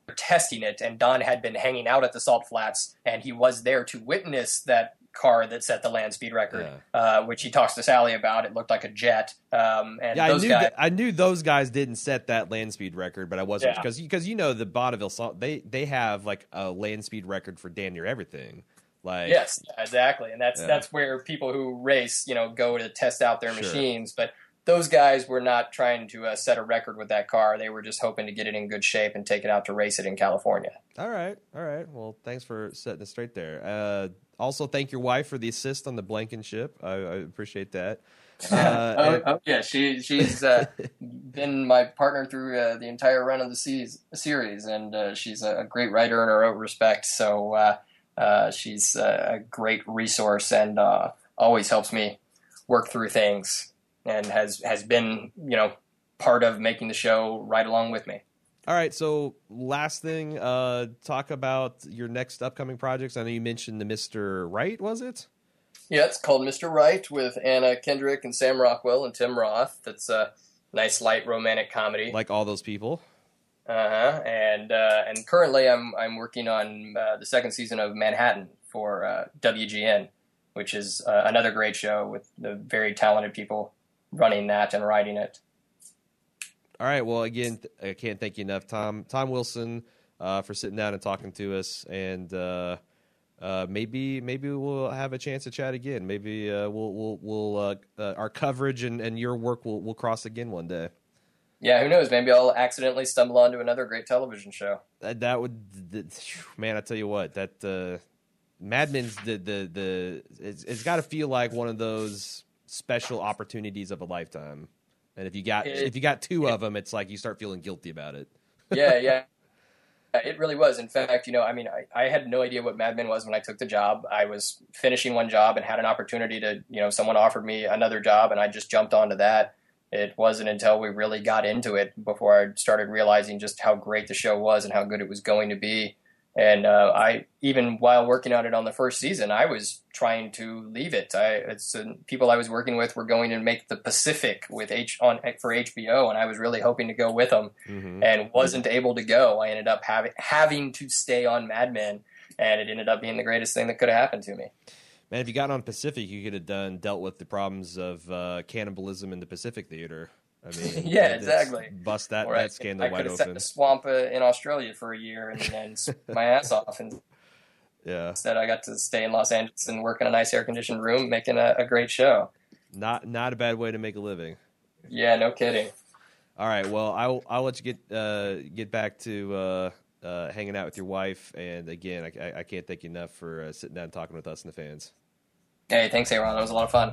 there testing it, and Don had been hanging out at the salt flats, and he was there to witness that car that set the land speed record, Yeah. uh, which he talks to Sally about. It looked like a jet, um, and Yeah, I knew guys. that, I knew those guys didn't set that land speed record, but I wasn't Yeah. because because you know the Bonneville salt they they have like a land speed record for damn near everything. Like Yes, exactly, and that's Yeah. that's where people who race, you know, go to test out their Sure. machines. But those guys were not trying to uh, set a record with that car. They were just hoping to get it in good shape and take it out to race it in California. All right, all right. Well, thanks for setting it straight there. Uh, also, thank your wife for the assist on the Blankenship. I, I appreciate that. <laughs> Uh, oh, and- oh, yeah, she she's uh, <laughs> been my partner through uh, the entire run of the seas, series, and uh, she's a, great writer in her own respect. So uh, uh, she's a great resource and uh, always helps me work through things, and has has been you know part of making the show right along with me. All right. So, last thing, uh, talk about your next upcoming projects. I know you mentioned the Mister Right, was it? Yeah, it's called Mr. Right with Anna Kendrick and Sam Rockwell and Tim Roth. That's a nice light romantic comedy. Like all those people. Uh-huh. And uh, and currently I'm I'm working on uh, the second season of Manhattan for uh, WGN, which is uh, another great show with the very talented people running that and writing it. All right. Well, again, I can't thank you enough, Tom. Tom Wilson, uh, for sitting down and talking to us, and uh, uh, maybe maybe we'll have a chance to chat again. Maybe uh, we'll we'll, we'll uh, uh, our coverage and, and your work will will cross again one day. Yeah, who knows? Maybe I'll accidentally stumble onto another great television show. That, that would, man. I tell you what, that Mad Men's the the the it's, it's got to feel like one of those special opportunities of a lifetime. And if you got it, if you got two it, of them, it's like you start feeling guilty about it. <laughs> Yeah, yeah. It really was. In fact, you know, I mean, I, I had no idea what Mad Men was when I took the job. I was finishing one job and had an opportunity to, you know, someone offered me another job and I just jumped onto that. It wasn't until we really got into it before I started realizing just how great the show was and how good it was going to be. And uh, I, even while working on it on the first season, I was trying to leave it. I, it's uh, people I was working with were going to make the Pacific with H on for HBO, and I was really hoping to go with them, mm-hmm. and wasn't able to go. I ended up having having to stay on Mad Men, and it ended up being the greatest thing that could have happened to me. Man, if you got on Pacific, you could have done dealt with the problems of uh, cannibalism in the Pacific Theater. I mean, <laughs> yeah, exactly. Bust that, or that I, scandal I wide open. Set the swamp uh, in Australia for a year and then <laughs> my ass off, and yeah, instead I got to stay in Los Angeles and work in a nice air conditioned room, making a, a, great show. Not not a bad way to make a living. Yeah, no kidding. All right, well, I'll I'll let you get uh, get back to uh, uh, hanging out with your wife, and again, I, I can't thank you enough for uh, sitting down and talking with us and the fans. Hey, thanks, Aaron. It was a lot of fun.